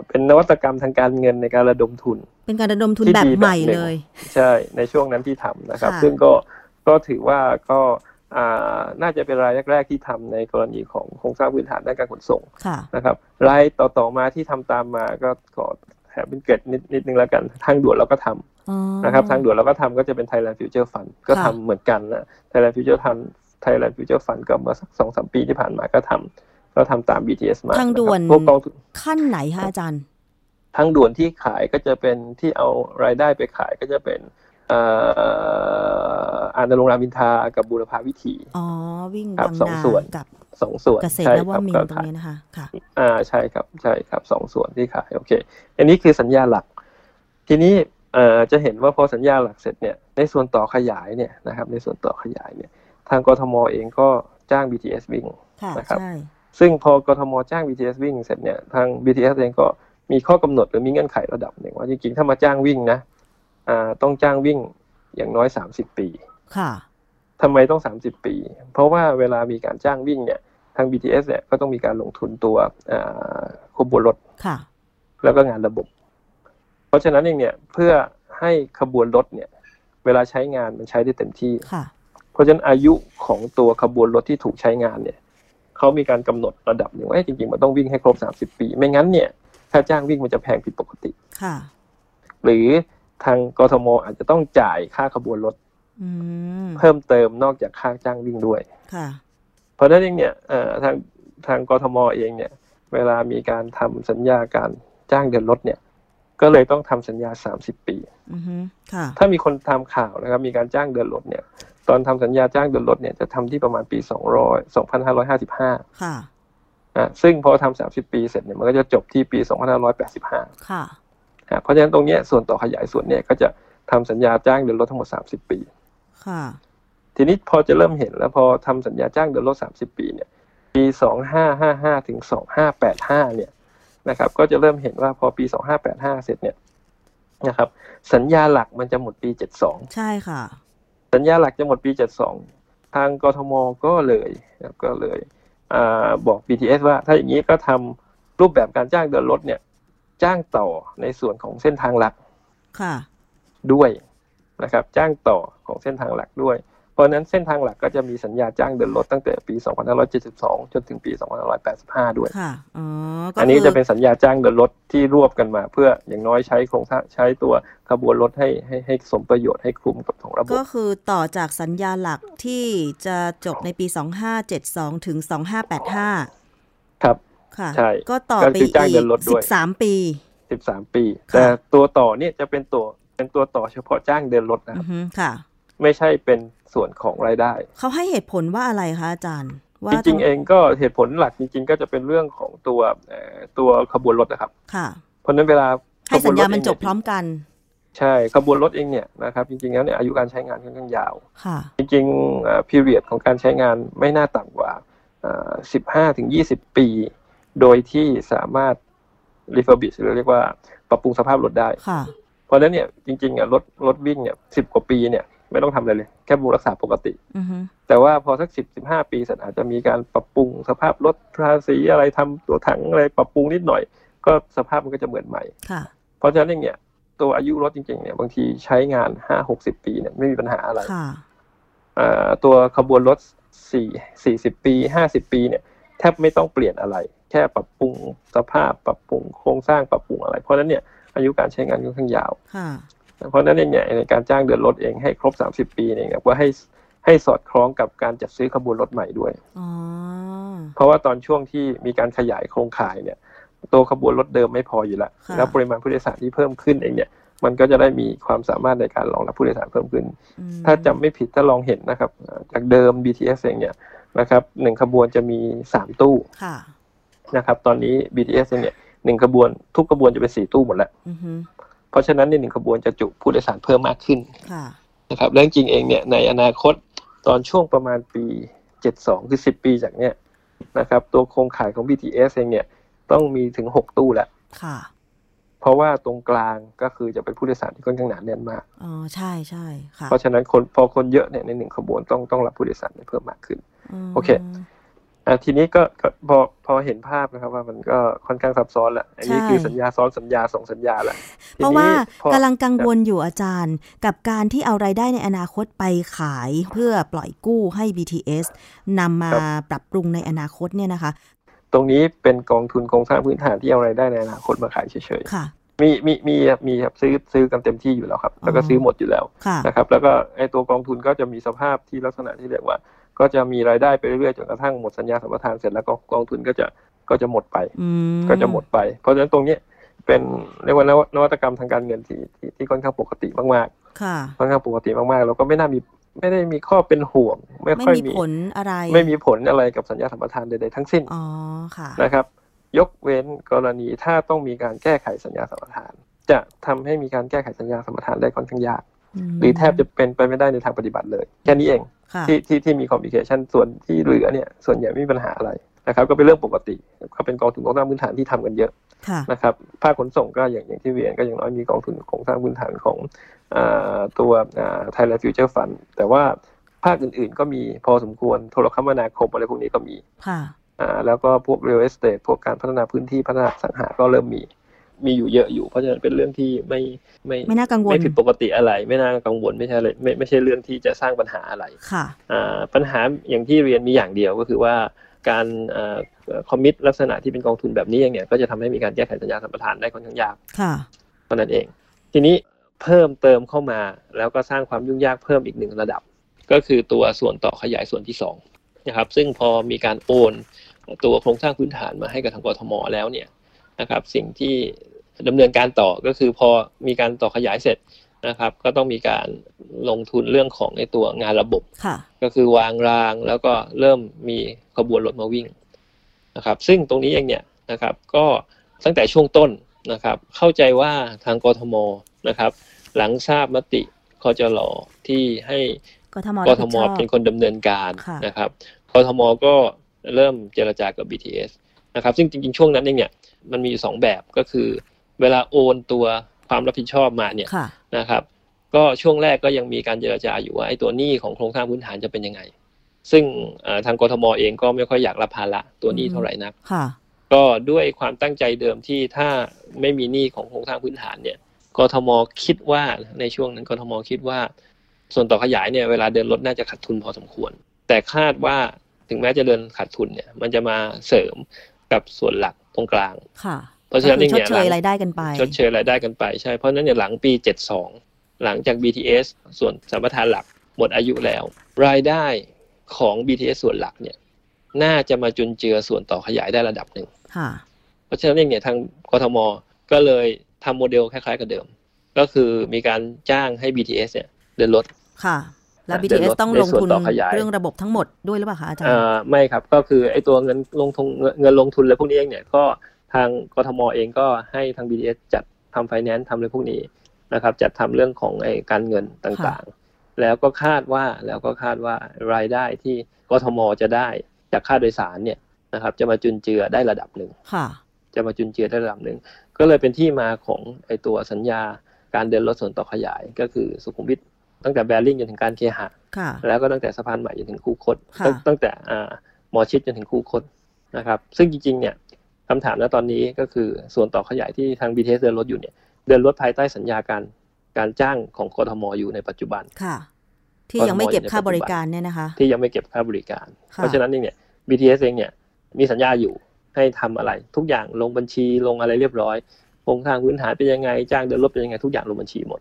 S3: เป็นนวัตกรรมทางการเงินในการระดมทุน
S2: เป็นการระดมทุนแบบใหม่เลย
S3: ใช่ในช่วงนั้นที่ทำนะครับ ซึ่งก็ก็ถือว่าก็น่าจะเป็นรายแรก ๆ ที่ทำในกรณีของโครงสร้างพื้นฐานด้านการขนส่งนะครับ รายต่อๆมาที่ทำตามมาก็ขอแถมเป็นเกร็ดนิดนิดนึงแล้วกัน ทางด่วนเราก็ทำนะครับ ทางด่วนเราก็ทำก็จะเป็น Thailand Future Fund ก็ทำเหมือนกันนะ Thailand Future Fund Thailand Future Fund ก็เมื่อสักสองสามปีที่ผ่านมาก็ทำ ก็ทำตาม BTS มา
S2: ทางด่วนพวกกองขั้นไหนคะอาจารย์
S3: ทางด่วนที่ขายก็จะเป็นที่เอารายได้ไปขายก็จะเป็นอ่านรงรามินทากับบูรพาวิถี
S2: อ๋อวิ่ง
S3: บางนาสองส่วน
S2: กับ
S3: สองส่วน
S2: เกษตรและว่ามินตรงนี้นะคะค่ะ
S3: อ่าใช่ครับใช่ครับสองส่วนที่ขายโอเค อันนี้คือสัญญาหลัก ทีนี้เอ่อจะเห็นว่าพอสัญญาหลักเสร็จเนี่ยในส่วนต่อขยายเนี่ยนะครับในส่วนต่อขยายเนี่ยทางกทมเองก็จ้าง BTS วิ่งนะครับ ซึ่งพอกทมจ้าง BTS วิ่งเสร็จเนี่ยทาง BTS เองก็มีข้อกำหนดหรือมีเงื่อนไขระดับหนึ่งว่าจริงๆ ถ้ามาจ้างวิ่งนะอ่าต้องจ้างวิ่งอย่างน้อยสามสิบปี
S2: ค่ะ
S3: ทำไมต้องสามสิบปี เพราะว่าเวลามีการจ้างวิ่งเนี่ยทาง BTS เนี่ยก็ต้องมีการลงทุนตัวขบวนรถ
S2: ค่ะ
S3: แล้วก็งานระบบ เพราะฉะนั้นเองเนี่ยเพื่อให้ขบวนรถเนี่ย เวลาใช้งานมันใช้ได้เต็มที่
S2: ค่ะ
S3: เพราะฉะนั้นอายุของตัวขบวนรถที่ถูกใช้งานเนี่ย เขามีการกำหนดระดับหนึ่งว่าจริงๆมันต้องวิ่งให้ครบสามสิบปี ไม่งั้นเนี่ยขค่าจ้างวิ่งมันจะแพงผิดปกติ
S2: ค่ะ
S3: หรือทางกทมอาจจะต้องจ่ายค่าขบวนรถ
S2: อืม
S3: เพิ่มเติมนอกจากค่าจ้างวิ่งด้วย
S2: ค่ะ
S3: เพราะฉะนั้นเองเนี่ยเอ่อทางทางกทมเองเนี่ย เวลามีการทำสัญญาการจ้างเดินรถเนี่ย ก็เลยต้องทำสัญญา30ปี
S2: อือฮึค่ะ
S3: ถ้ามีคนทำข่าวนะครับ มีการจ้างเดินรถเนี่ย ตอนทำสัญญาจ้างเดินรถเนี่ยจะทำที่ประมาณปี200 2555
S2: ค่ะ
S3: อะซึ่งพอทำ30ปีเสร็จเนี่ยมันก็จะจบที่ปี2585
S2: ค่ะ
S3: อะเพราะฉะนั้นตรงเนี้ยส่วนต่อขยายส่วนเนี่ยก็จะทำสัญญาจ้างเดินรถทั้งหมด30ปี
S2: ค่ะ
S3: ทีนี้พอจะเริ่มเห็นแล้วพอทำสัญญาจ้างเดินรถ30ปีเนี่ย ปี2555ถึง2585เนี่ยนะครับ ก็จะเริ่มเห็นว่าพอปี2585เสร็จเนี่ยนะครับ สัญญาหลักมันจะหมดปี72
S2: ใช่ค่ะ
S3: สัญญาหลักจะหมดปี 72 ทางกทมก็เลยนะครับก็เลยอาบอก BTS ว่าถ้าอย่างนี้ก็ทำรูปแบบการจ้างเดินรถเนี่ย จ้างต่อในส่วนของเส้นทางหลัก
S2: ค่ะ
S3: ด้วยนะครับ จ้างต่อของเส้นทางหลักด้วย เพราะฉะนั้นเส้นทางหลักก็จะมีสัญญาจ้างเดินรถตั้งแต่ปี 2572 จนถึงปี 2585 ด้วย
S2: ค่ะอ๋อก็
S3: อันนี้
S2: คื
S3: จะเป็นสัญญาจ้างเดินรถที่รวบกันมา เพื่ออย่างน้อยใช้โครงสร้างใช้ตัวขบวนรถให้ให้ให้สมประโยชน์ให้คลุมกับของระบบ
S2: ก็คือต่อจากสัญญาหลักที่จะจบในปี 2572 ถึง 2585
S3: ครับ
S2: ค่ะ
S3: ใช่
S2: ก็ต่อ
S3: ก็
S2: ไป
S3: คือจ้าง
S2: อี
S3: เดิ
S2: ก
S3: นรถด้วย
S2: 13 ปี
S3: 13 ปี
S2: ค่ะ
S3: แต่ตัวต่อเนี่ยจะเป็นตัวเป็นตัวต่อเฉพาะจ้างเดินรถนะค
S2: อื
S3: รับ
S2: อฮึค่ะ
S3: ไม่ใช่เป็นส่วนของรายได้
S2: เขาให้เหตุผลว่าอะไรคะอาจารย์ว่า
S3: จริง
S2: ทำ
S3: ๆเองก็เหตุผลหลักจริง ๆ ก็จะเป็นเรื่องของตัวเอ่อตัวขบวนรถนะครับ
S2: ค่ะ
S3: เพราะฉะนั้นเวลา
S2: ให้สัญญา
S3: ขบวรถ
S2: มันจบ
S3: เงเย
S2: พร้อมกัน
S3: ใช่ขบวนรถเองเนี่ยนะครับจริงๆแล้วเนี่ยอายุการใช้งานค่อนข้างยาว
S2: ค่ะ
S3: จริงๆพีเรียดของการใช้งานไม่น่าต่ำกว่าสิบห้าถึงยี่สิบปี โดยที่สามารถ refurbish หรือเรียกว่าปรับปรุงสภาพรถได้
S2: ค่ะ
S3: เพราะฉะนั้นเนี่ยจริงๆอะรถรถวิ่งเนี่ยสิบกว่าปีเนี่ย ไม่ต้องทำอะไรเลย แค่บำรุงรักษาปกติ
S2: อือฮึ
S3: แต่ว่าพอสักสิบสิบห้าปีเสร็จอาจจะมีการปรับปรุงสภาพรถทาสีอะไรทำตัวถังอะไรปรับปรุงนิดหน่อย ก็สภาพมันก็จะเหมือนใหม่
S2: ค่ะ
S3: เพราะฉะนั้นเนี่ยตัวอายุรถจริงๆเนี่ยบางทีใช้งานห้าหกสิบปีเนี่ยไม่มีปัญหาอะไร
S2: ค่ะ
S3: อ่าตัวขบวนรถสี่สี่สิบปีห้าสิบปีเนี่ยแทบไม่ต้องเปลี่ยนอะไร แค่ปรับปรุงสภาพปรับปรุงโครงสร้างปรับปรุงอะไร เพราะฉะนั้นเนี่ยอายุการใช้งานค่อนข้างยาว
S2: ค่ะ
S3: เพราะฉะนั้นเองเนี่ยในการจ้างเดินรถเองให้ครบ 30 ปีเนี่ยว่าให้ให้สอดคล้องกับการจัดซื้อขบวนรถใหม่ด้วย
S2: อ๋อ
S3: เพราะว่าตอนช่วงที่มีการขยายโครงข่ายเนี่ย ตัวขบวนรถเดิมไม่พออยู่แล้ว
S2: ค่ะ
S3: แล้วปริมาณผู้โดยสารที่เพิ่มขึ้นเองเนี่ย มันก็จะได้มีความสามารถในการรองรับผู้โดยสารเพิ่มขึ้น
S2: อืม
S3: ถ้าจำไม่ผิดถ้าลองเห็นนะครับเอ่อจากเดิม BTS เองเนี่ยนะครับหนึ่งขบวนจะมี3ตู้
S2: ค่ะ
S3: นะครับ ตอนนี้ BTS เองเนี่ยหนึ่งขบวนทุกขบวนจะเป็นสี่ตู้หมดแล้ว
S2: อือฮึ
S3: เพราะฉะนั้นในหนึ่งขบวนจะจุผู้โดยสารเพิ่มมากขึ้น
S2: ค่ะ
S3: นะครับและจริงๆเองเนี่ยในอนาคตตอนช่วงประมาณปี 72 คือ 10 ปีจากเนี้ยนะครับ ตัวโครงข่ายของ BTS เองเนี่ยต้องมีถึง 6 ตู้แหละ
S2: ค่ะ
S3: เพราะว่าตรงกลางก็คือจะเป็นผู้โดยสารที่ค่อนข้างหนาแน่นมาก
S2: อ๋อใช่ใช่ค่ะ
S3: เพราะฉะนั้นคนพอคนเยอะเนี่ยในหนึ่งขบวนต้องต้องรับผู้โดยสารเพิ่มมากขึ้น
S2: ม
S3: โอเค อะทีนี้ก็ก็พอพอเห็นภาพนะครับว่ามันก็ค่อนข้างซับซ้อนแหละอันนี้คือสัญญาซ้อนสัญญาสองสัญญาแหละ
S2: เพราะว่า
S3: ทีนี้พอกำ
S2: ลังกังวลอยู่อาจารย์ กับการที่เอารายได้ในอนาคตไปขายเพื่อปล่อยกู้ให้ BTS นำมาปรับปรุงในอนาคตเนี่ยนะคะ
S3: ตรงนี้เป็นกองทุนโครงสร้างพื้นฐานที่เอารายได้ในอนาคตมาขายเฉย
S2: ค่ะ
S3: ๆมีมีมีครับมีครับซื้อซื้อกันเต็มที่อยู่แล้วครับ แล้วก็
S2: อ๋อ
S3: ซื้อหมดอยู่แล้ว
S2: ค่ะ
S3: นะครับ แล้วก็ไอ้ตัวกองทุนก็จะมีสภาพที่ลักษณะที่เรียกว่า ก็จะมีรายได้ไปเรื่อยๆจนกระทั่งหมดสัญญาสัมปทานเสร็จแล้วก็กองทุนก็จะก็จะหมดไป
S2: อืม
S3: ก็จะหมดไป เพราะฉะนั้นตรงเนี้ยเป็นเรียกว่านวัตนวัตกรรมทางการเงินที่ที่ที่ค่อนข้างปกติมาก
S2: ค่ะ
S3: ๆค่อนข้างปกติมากๆ แล้วก็ไม่น่ามีไม่ได้มีข้อเป็นห่วง ไม่
S2: ไม่
S3: ค่อย
S2: มี
S3: มี
S2: ผลอะไร
S3: ไม่มีผลอะไรกับสัญญาสัมปทานใดๆทั้งสิ้น
S2: อ๋อค่ะ
S3: นะครับ ยกเว้นกรณีถ้าต้องมีการแก้ไขสัญญาสัมปทาน จะทำให้มีการแก้ไขสัญญาสัมปทานได้ค่อนข้างยาก หรือแทบจะเป็นไปไม่ได้ในทางปฏิบัติเลย แค่นี้เอง
S2: ค่ะ
S3: ที่ที่ที่มี complication ส่วนที่เหลือเนี่ยส่วนใหญ่ไม่มีปัญหาอะไรนะครับก็เป็นเรื่องปกติก็เป็นกองทุนโครงสร้างพื้นฐานที่ทำกันเยอะ
S2: ค่ะ
S3: นะครับภาคขนส่งก็อย่างอย่างที่เรียนก็อย่างน้อยมีกองทุนโครงสร้างพื้นฐานของอาตัว Thailand Future Fund แต่ว่าภาคอื่นๆ ก็มีพอสมควรโทรคมนาคมอะไรพวกนี้ก็มี
S2: ค่ะ
S3: อ่าแล้วก็พวก real estate พวกการพัฒนาพื้นที่พัฒนาอสังหาก็เริ่มมี มีอยู่เยอะอยู่ เพราะฉะนั้นเป็นเรื่องที่ไม่ไม่
S2: ไม่น่ากังวล
S3: ไม่ผิดปกติอะไร ไม่น่ากังวลไม่ใช่อะไรไม่ไม่ใช่เรื่องที่จะสร้างปัญหาอะไร
S2: ค่ะ
S3: อ่าปัญหาอย่างที่เรียนมีอย่างเดียวก็คือว่าการคอมมิตลักษณะที่เป็นกองทุนแบบนี้อย่างเนี้ยก็จะทำให้มีการแก้ไขสัญญาสัมปทานได้ค่อนข้างยาก
S2: ค่ะ
S3: เพราะนั้นเอง ทีนี้เพิ่มเติมเข้ามาแล้วก็สร้างความยุ่งยากเพิ่มอีกหนึ่งระดับ ก็คือตัวส่วนต่อขยายส่วนที่สองนะครับซึ่งพอมีการโอนตัวโครงสร้างพื้นฐานมาให้กับทางกทมแล้วเนี่ย นะครับ สิ่งที่ดำเนินการต่อก็คือพอมีการต่อขยายเสร็จนะครับ ก็ต้องมีการลงทุนเรื่องของในตัวงานระบบก็คือวางรางแล้วก็เริ่มมีขบวนรถมาวิ่งนะครับ ซึ่งตรงนี้เองเนี่ยนะครับ ก็ตั้งแต่ช่วงต้นนะครับ เข้าใจว่าทางกทมนะครับ หลังทราบมติคอจลที่ให้
S2: กทม
S3: กทมเป็นคนดำเนินการนะครับกทมก็เริ่มเจรจากับ BTS นะครับ ซึ่งจริงๆ ช่วงนั้นเองเนี่ยมันมีสองแบบก็คือ เวลาโอนตัวความรับผิดชอบมาเนี่ยนะครับ ก็ช่วงแรกก็ยังมีการเจรจาอยู่ว่าไอ้ตัวหนี้ของโครงสร้างพื้นฐานจะเป็นยังไง ซึ่งทางกทมเองก็ไม่ค่อยอยากรับภาระตัวหนี้เท่าไหร่นักก็ด้วยความตั้งใจเดิมที่ถ้าไม่มีหนี้ของโครงสร้างพื้นฐานเนี่ยกทมคิดว่าในช่วงนั้นกทมคิดว่า ส่วนต่อขยายเนี่ยเวลาเดินรถน่าจะขาดทุนพอสมควร แต่คาดว่าถึงแม้จะเดินขาดทุนเนี่ย มันจะมาเสริม กับส่วนหลักตรงกลาง
S2: ค่ะ
S3: เพราะฉะนั้น
S2: เนี่ยชดเชยรายได้กันไป
S3: ชดเชยรายได้กันไปใช่เพราะฉะนั้นเนี่ยหลังปีเจ็ดสองหลังจาก BTS ส่วนสัมปทานหลักหมดอายุแล้ว รายได้ของ BTS ส่วนหลักเนี่ย น่าจะมาจุนเจือส่วนต่อขยายได้ระดับหนึ่งเพราะฉะนั้นเนี่ยทางกทมก็เลยทำโมเดลคล้ายๆกับเดิม ก็คือมีการจ้างให้ BTS เนี่ยเดินรถ
S2: ค่ะ แล้ว BTS ต้องลงทุนเรื่องระบบทั้งหมดด้วยหรือเปล่าคะอาจารย์
S3: ไม่ครับก็คือไอ้ตัวเงินลงทุนเงินลงทุนอะไรพวกนี้เองเนี่ยก็ทางกทมเองก็ให้ทาง BTS จัดทำไฟแนนซ์ทำอะไรพวกนี้นะครับ จัดทำเรื่องของไอ้การเงินต่างๆ แล้วก็คาดว่าแล้วก็คาดว่ารายได้ที่กทมจะได้จากค่าโดยสารเนี่ยนะครับ จะมาจุนเจือได้ระดับหนึ่งจะมาจุนเจือได้ระดับหนึ่งก็เลยเป็นที่มาของไอ้ตัวสัญญาการเดินรถส่วนต่อขยายก็คือสุขุมวิท ตั้งแต่แบริ่งจนถึงการเคหะแล้วก็ตั้งแต่สะพานใหม่จนถึงคูคตตั้งแต่หมอชิดจนถึงคูคตนะครับ ซึ่งจริงๆเนี่ยคำถามณตอนนี้ก็คือส่วนต่อขยายที่ทาง BTS เดินรถอยู่เนี่ย เดินรถภายใต้สัญญาการการจ้างของกทมอยู่ในปัจจุบัน
S2: ค่ะ ที่ยังไม่เก็บค่าบริการเนี่ยนะคะ
S3: ที่ยังไม่เก็บค่าบริการ เพราะฉะนั้นเนี่ย BTS เองเนี่ยมีสัญญาอยู่ให้ทำอะไร ทุกอย่างลงบัญชีลงอะไรเรียบร้อยโครงทางพื้นฐานเป็นยังไง จ้างเดินรถเป็นยังไงทุกอย่างลงบัญชีหมด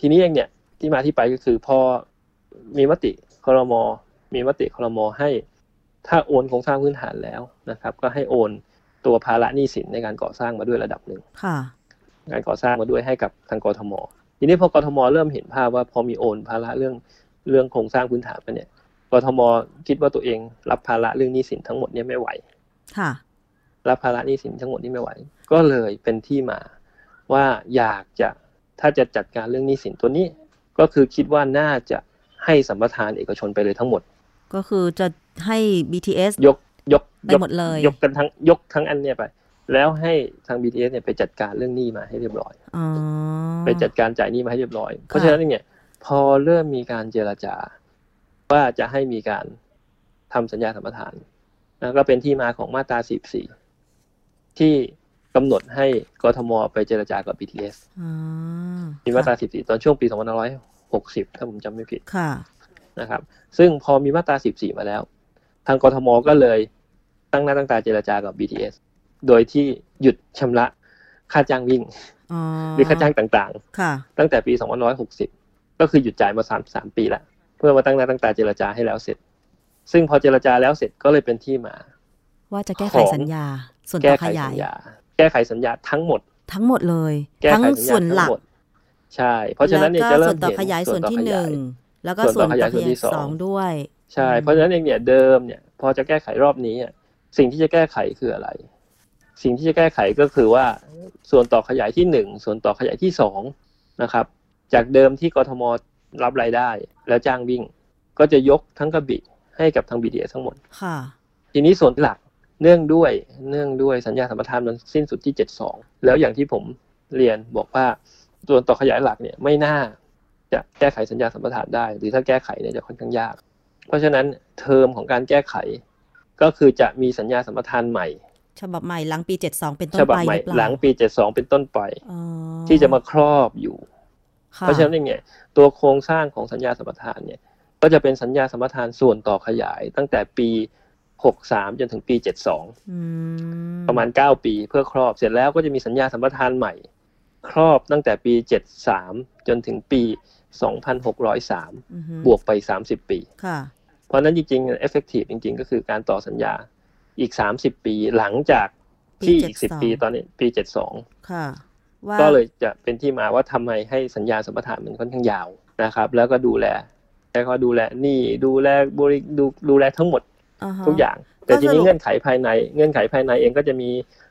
S3: ทีนี้เองเนี่ย ที่มาที่ไปก็คือพอมีมติคอรมอมีมติคอรมอให้ถ้าโอนโครงสร้างพื้นฐานแล้วนะครับ ก็ให้โอนตัวภาระหนี้สินในการก่อสร้างมาด้วยระดับหนึ่งการก่อสร้างมาด้วยให้กับทางกรทม ทีนี้พอกรทมเริ่มเห็นภาพว่าพอมีโอนภาระเรื่องเรื่องโครงสร้างพื้นฐานไปเนี่ยกรทมคิดว่าตัวเองรับภาระเรื่องหนี้สินทั้งหมดเนี่ยไม่ไหว
S2: ค่ะ
S3: รับภาระหนี้สินทั้งหมดนี้ไม่ไหว ก็เลยเป็นที่มาว่าอยากจะถ้าจะจัดการเรื่องหนี้สินตัวนี้ ก็คือคิดว่าน่าจะให้สัมปทานเอกชนไปเลยทั้งหมด
S2: ก็คือจะให้ BTS
S3: ยกยก
S2: ไปหมดเลย
S3: ยกกันทั้งยกทั้งอันเนี่ยไป แล้วให้ทาง BTS เนี่ยไปจัดการเรื่องหนี้มาให้เรียบร้อย
S2: อ
S3: ไปจัดการจ่ายหนี้มาให้เรียบร้อย เพราะฉะนั้นเนี่ย พอเริ่มมีการเจรจา ว่าจะให้มีการทำสัญญาสัมปทานแล้วก็เป็นที่มาของมาตรา14ที่ กำหนดให้กทมไปเจรจากับ BTS มีมาตรา 14 ตอนช่วงปี 2560 ถ้าผมจำไม่ผิด
S2: ค่ะ
S3: นะครับ ซึ่งพอมีมาตรา 14 มาแล้ว ทางกทมก็เลยตั้งหน้าตั้งตาเจรจากับ BTS โดยที่หยุดชำระค่าจ้างวิ่งหรือค่าจ้างต่างๆ ตั้งแต่ปี 2560 ก็คือหยุดจ่ายมา 3 3 ปีแล้วเพื่อมาตั้งหน้าตั้งตาเจรจาให้แล้วเสร็จ ซึ่งพอเจรจาแล้วเสร็จก็เลยเป็นที่มา
S2: ว่าจะแก้ไขสัญญา ส่วนต่อขยาย
S3: แก้ไขสัญญาทั้งหมด
S2: ทั้งหมดเลยทั้งส่วนหลัก
S3: ใช่ เพราะฉะนั้นเนี่ยจะเริ่
S2: มเห็นส่วนต่อขยายส่วนที่หนึ่งแล้วก็ส่วนต่อขยายส่วนที่สองด้วย
S3: ใช่ เพราะฉะนั้นเองเนี่ยเดิมเนี่ยพอจะแก้ไขรอบนี้สิ่งที่จะแก้ไขคืออะไร สิ่งที่จะแก้ไขก็คือว่าส่วนต่อขยายที่หนึ่งส่วนต่อขยายที่สองนะครับ จากเดิมที่กทมรับรายได้ แล้วจ้างวิ่ง ก็จะยกทั้งกระบี่ให้กับทางบีดีทั้งหมด
S2: ค่ะ
S3: ทีนี้ส่วนหลัก เนื่องด้วยเนื่องด้วยสัญญาสัมปทานมันสิ้นสุดที่เจ็ดสองแล้วอย่างที่ผมเรียนบอกว่าส่วนต่อขยายหลักเนี่ยไม่น่าจะแก้ไขสัญญาสัมปทานได้ หรือถ้าแก้ไขเนี่ยจะค่อนข้างยาก เพราะฉะนั้นเทอมของการแก้ไข ก็คือจะมีสัญญาสัมปทานใหม่
S2: ฉบับใหม่หลังปีเจ็ดสองเป็นต้นไปหรือเปล่า
S3: หลังปีเจ็ดสองเป็นต้นไปที่จะมาครอบอยู่ เพราะฉะนั้นเนี่ยตัวโครงสร้างของสัญญาสัมปทานเนี่ย ก็จะเป็นสัญญาสัมปทานส่วนต่อขยายตั้งแต่ปี พ63จนถึงปี72
S2: อืม
S3: ประมาณ9ปีเพื่อครอบเสร็จแล้วก็จะมีสัญญาสัมปทานใหม่ ครอบตั้งแต่ปี73จนถึงปี2603
S2: อือฮึ
S3: บวกไป30ปี
S2: ค่ะ
S3: เพราะฉะนั้นจริงๆ effective จริง ๆ ก็คือการต่อสัญญาอีก30ปีหลังจากที่อีก
S2: ปี
S3: 10ปีตอนนี้ปี72
S2: ค่ะว่า
S3: ก็เลยจะเป็นที่มาว่าทำไมให้สัญญาสัมปทานมันค่อนข้างยาวนะครับ แล้วก็ดูแลแล้วก็ดูแลหนี้ดูแลบริดูดูแลทั้งหมดา
S2: ฮะ
S3: ทุกอย่าง แต่ที
S2: ก็สรุ
S3: นี้
S2: ป
S3: เงื่อนไขภายใน เงื่อนไขภายในเองก็จะมี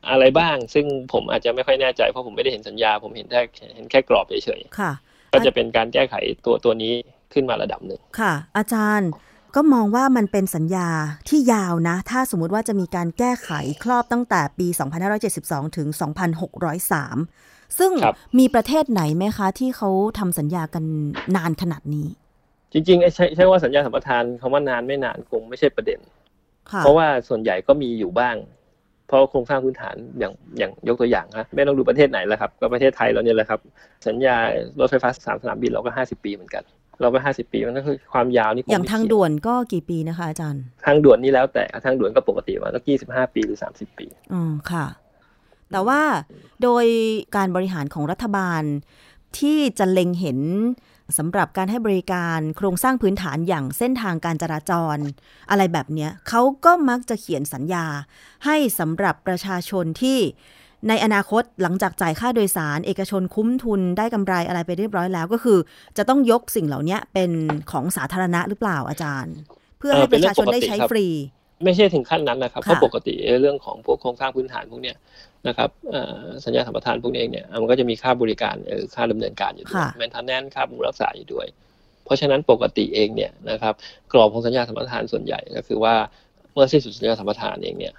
S3: อะไรบ้าง ซึ่งผมอาจจะไม่ค่อยแน่ใจเพราะผมไม่ได้เห็นสัญญา ผมเห็นแค่เห็นแค่กรอบเฉย
S2: ค่ะ
S3: ๆก็จะเป็นการแก้ไขตัวตัวนี้ขึ้นมาระดับหนึ่ง
S2: ค่ะ อาจารย์ก็มองว่ามันเป็นสัญญาที่ยาวนะ ถ้าสมมุติว่าจะมีการแก้ไขครอบตั้งแต่ปี 2572 ถึง 2603 ซึ่ง
S3: ครับ
S2: มีประเทศไหนไหมคะ ที่เขาทำสัญญากันนานขนาดนี้
S3: จริงๆไอ้ใช่ใช่ว่าสัญญาสัมปทานคำว่านานไม่นานคงไม่ใช่ประเด็น
S2: ค่ะ
S3: เพราะว่าส่วนใหญ่ก็มีอยู่บ้าง เพราะโครงสร้างพื้นฐานอย่างอย่างยกตัวอย่างนะไม่ต้องดูประเทศไหนแล้วครับ ก็ประเทศไทยเราเนี่ยแหละครับ สัญญารถไฟฟ้าสามสนามบินเราก็ห้าสิบปีเหมือนกัน เราก็ห้าสิบปีมันก็คือความยาวนี่ค
S2: อย่าง
S3: ไม่
S2: ทาง
S3: เกี่ว
S2: ด่วนก็กี่ปีนะคะอาจารย์
S3: ทางด่วนนี่แล้วแต่ทางด่วนก็ปกติว่าสักยี่สิบห้าปีหรือสามสิบปี
S2: อืมค่ะ แต่ว่าโดยการบริหารของรัฐบาลที่จะเล็งเห็น สำหรับการให้บริการโครงสร้างพื้นฐานอย่างเส้นทางการจราจร อะไรแบบเนี้ยเขาก็มักจะเขียนสัญญา ให้สำหรับประชาชนที่ในอนาคตหลังจากจ่ายค่าโดยสาร เอกชนคุ้มทุนได้กำไรอะไรไปเรียบร้อยแล้วก็คือ จะต้องยกสิ่งเหล่านี้เป็นของสาธารณะหรือเปล่าอาจารย์ เพื่อให้ประชาชนได้ใช้ฟรี
S3: ไม่ใช่ถึงขั้นนั้นนะครับ
S2: ค่ะ
S3: เพราะปกติเรื่องของพวกโครงสร้างพื้นฐานพวกเนี้ย นะครับเอ่อสัญญาสัมปทานพวกนี้เองเนี่ยมันก็จะมีค่าบริการเออค่าดำเนินการอยู่ด้วย
S2: ค่ะ
S3: แมนเทนแนนค่าบำรุงรักษาอยู่ด้วย เพราะฉะนั้นปกติเองเนี่ยนะครับกรอบของสัญญาสัมปทานส่วนใหญ่ก็คือว่าเมื่อสิ้นสุดสัญญาสัมปทานเองเนี่ย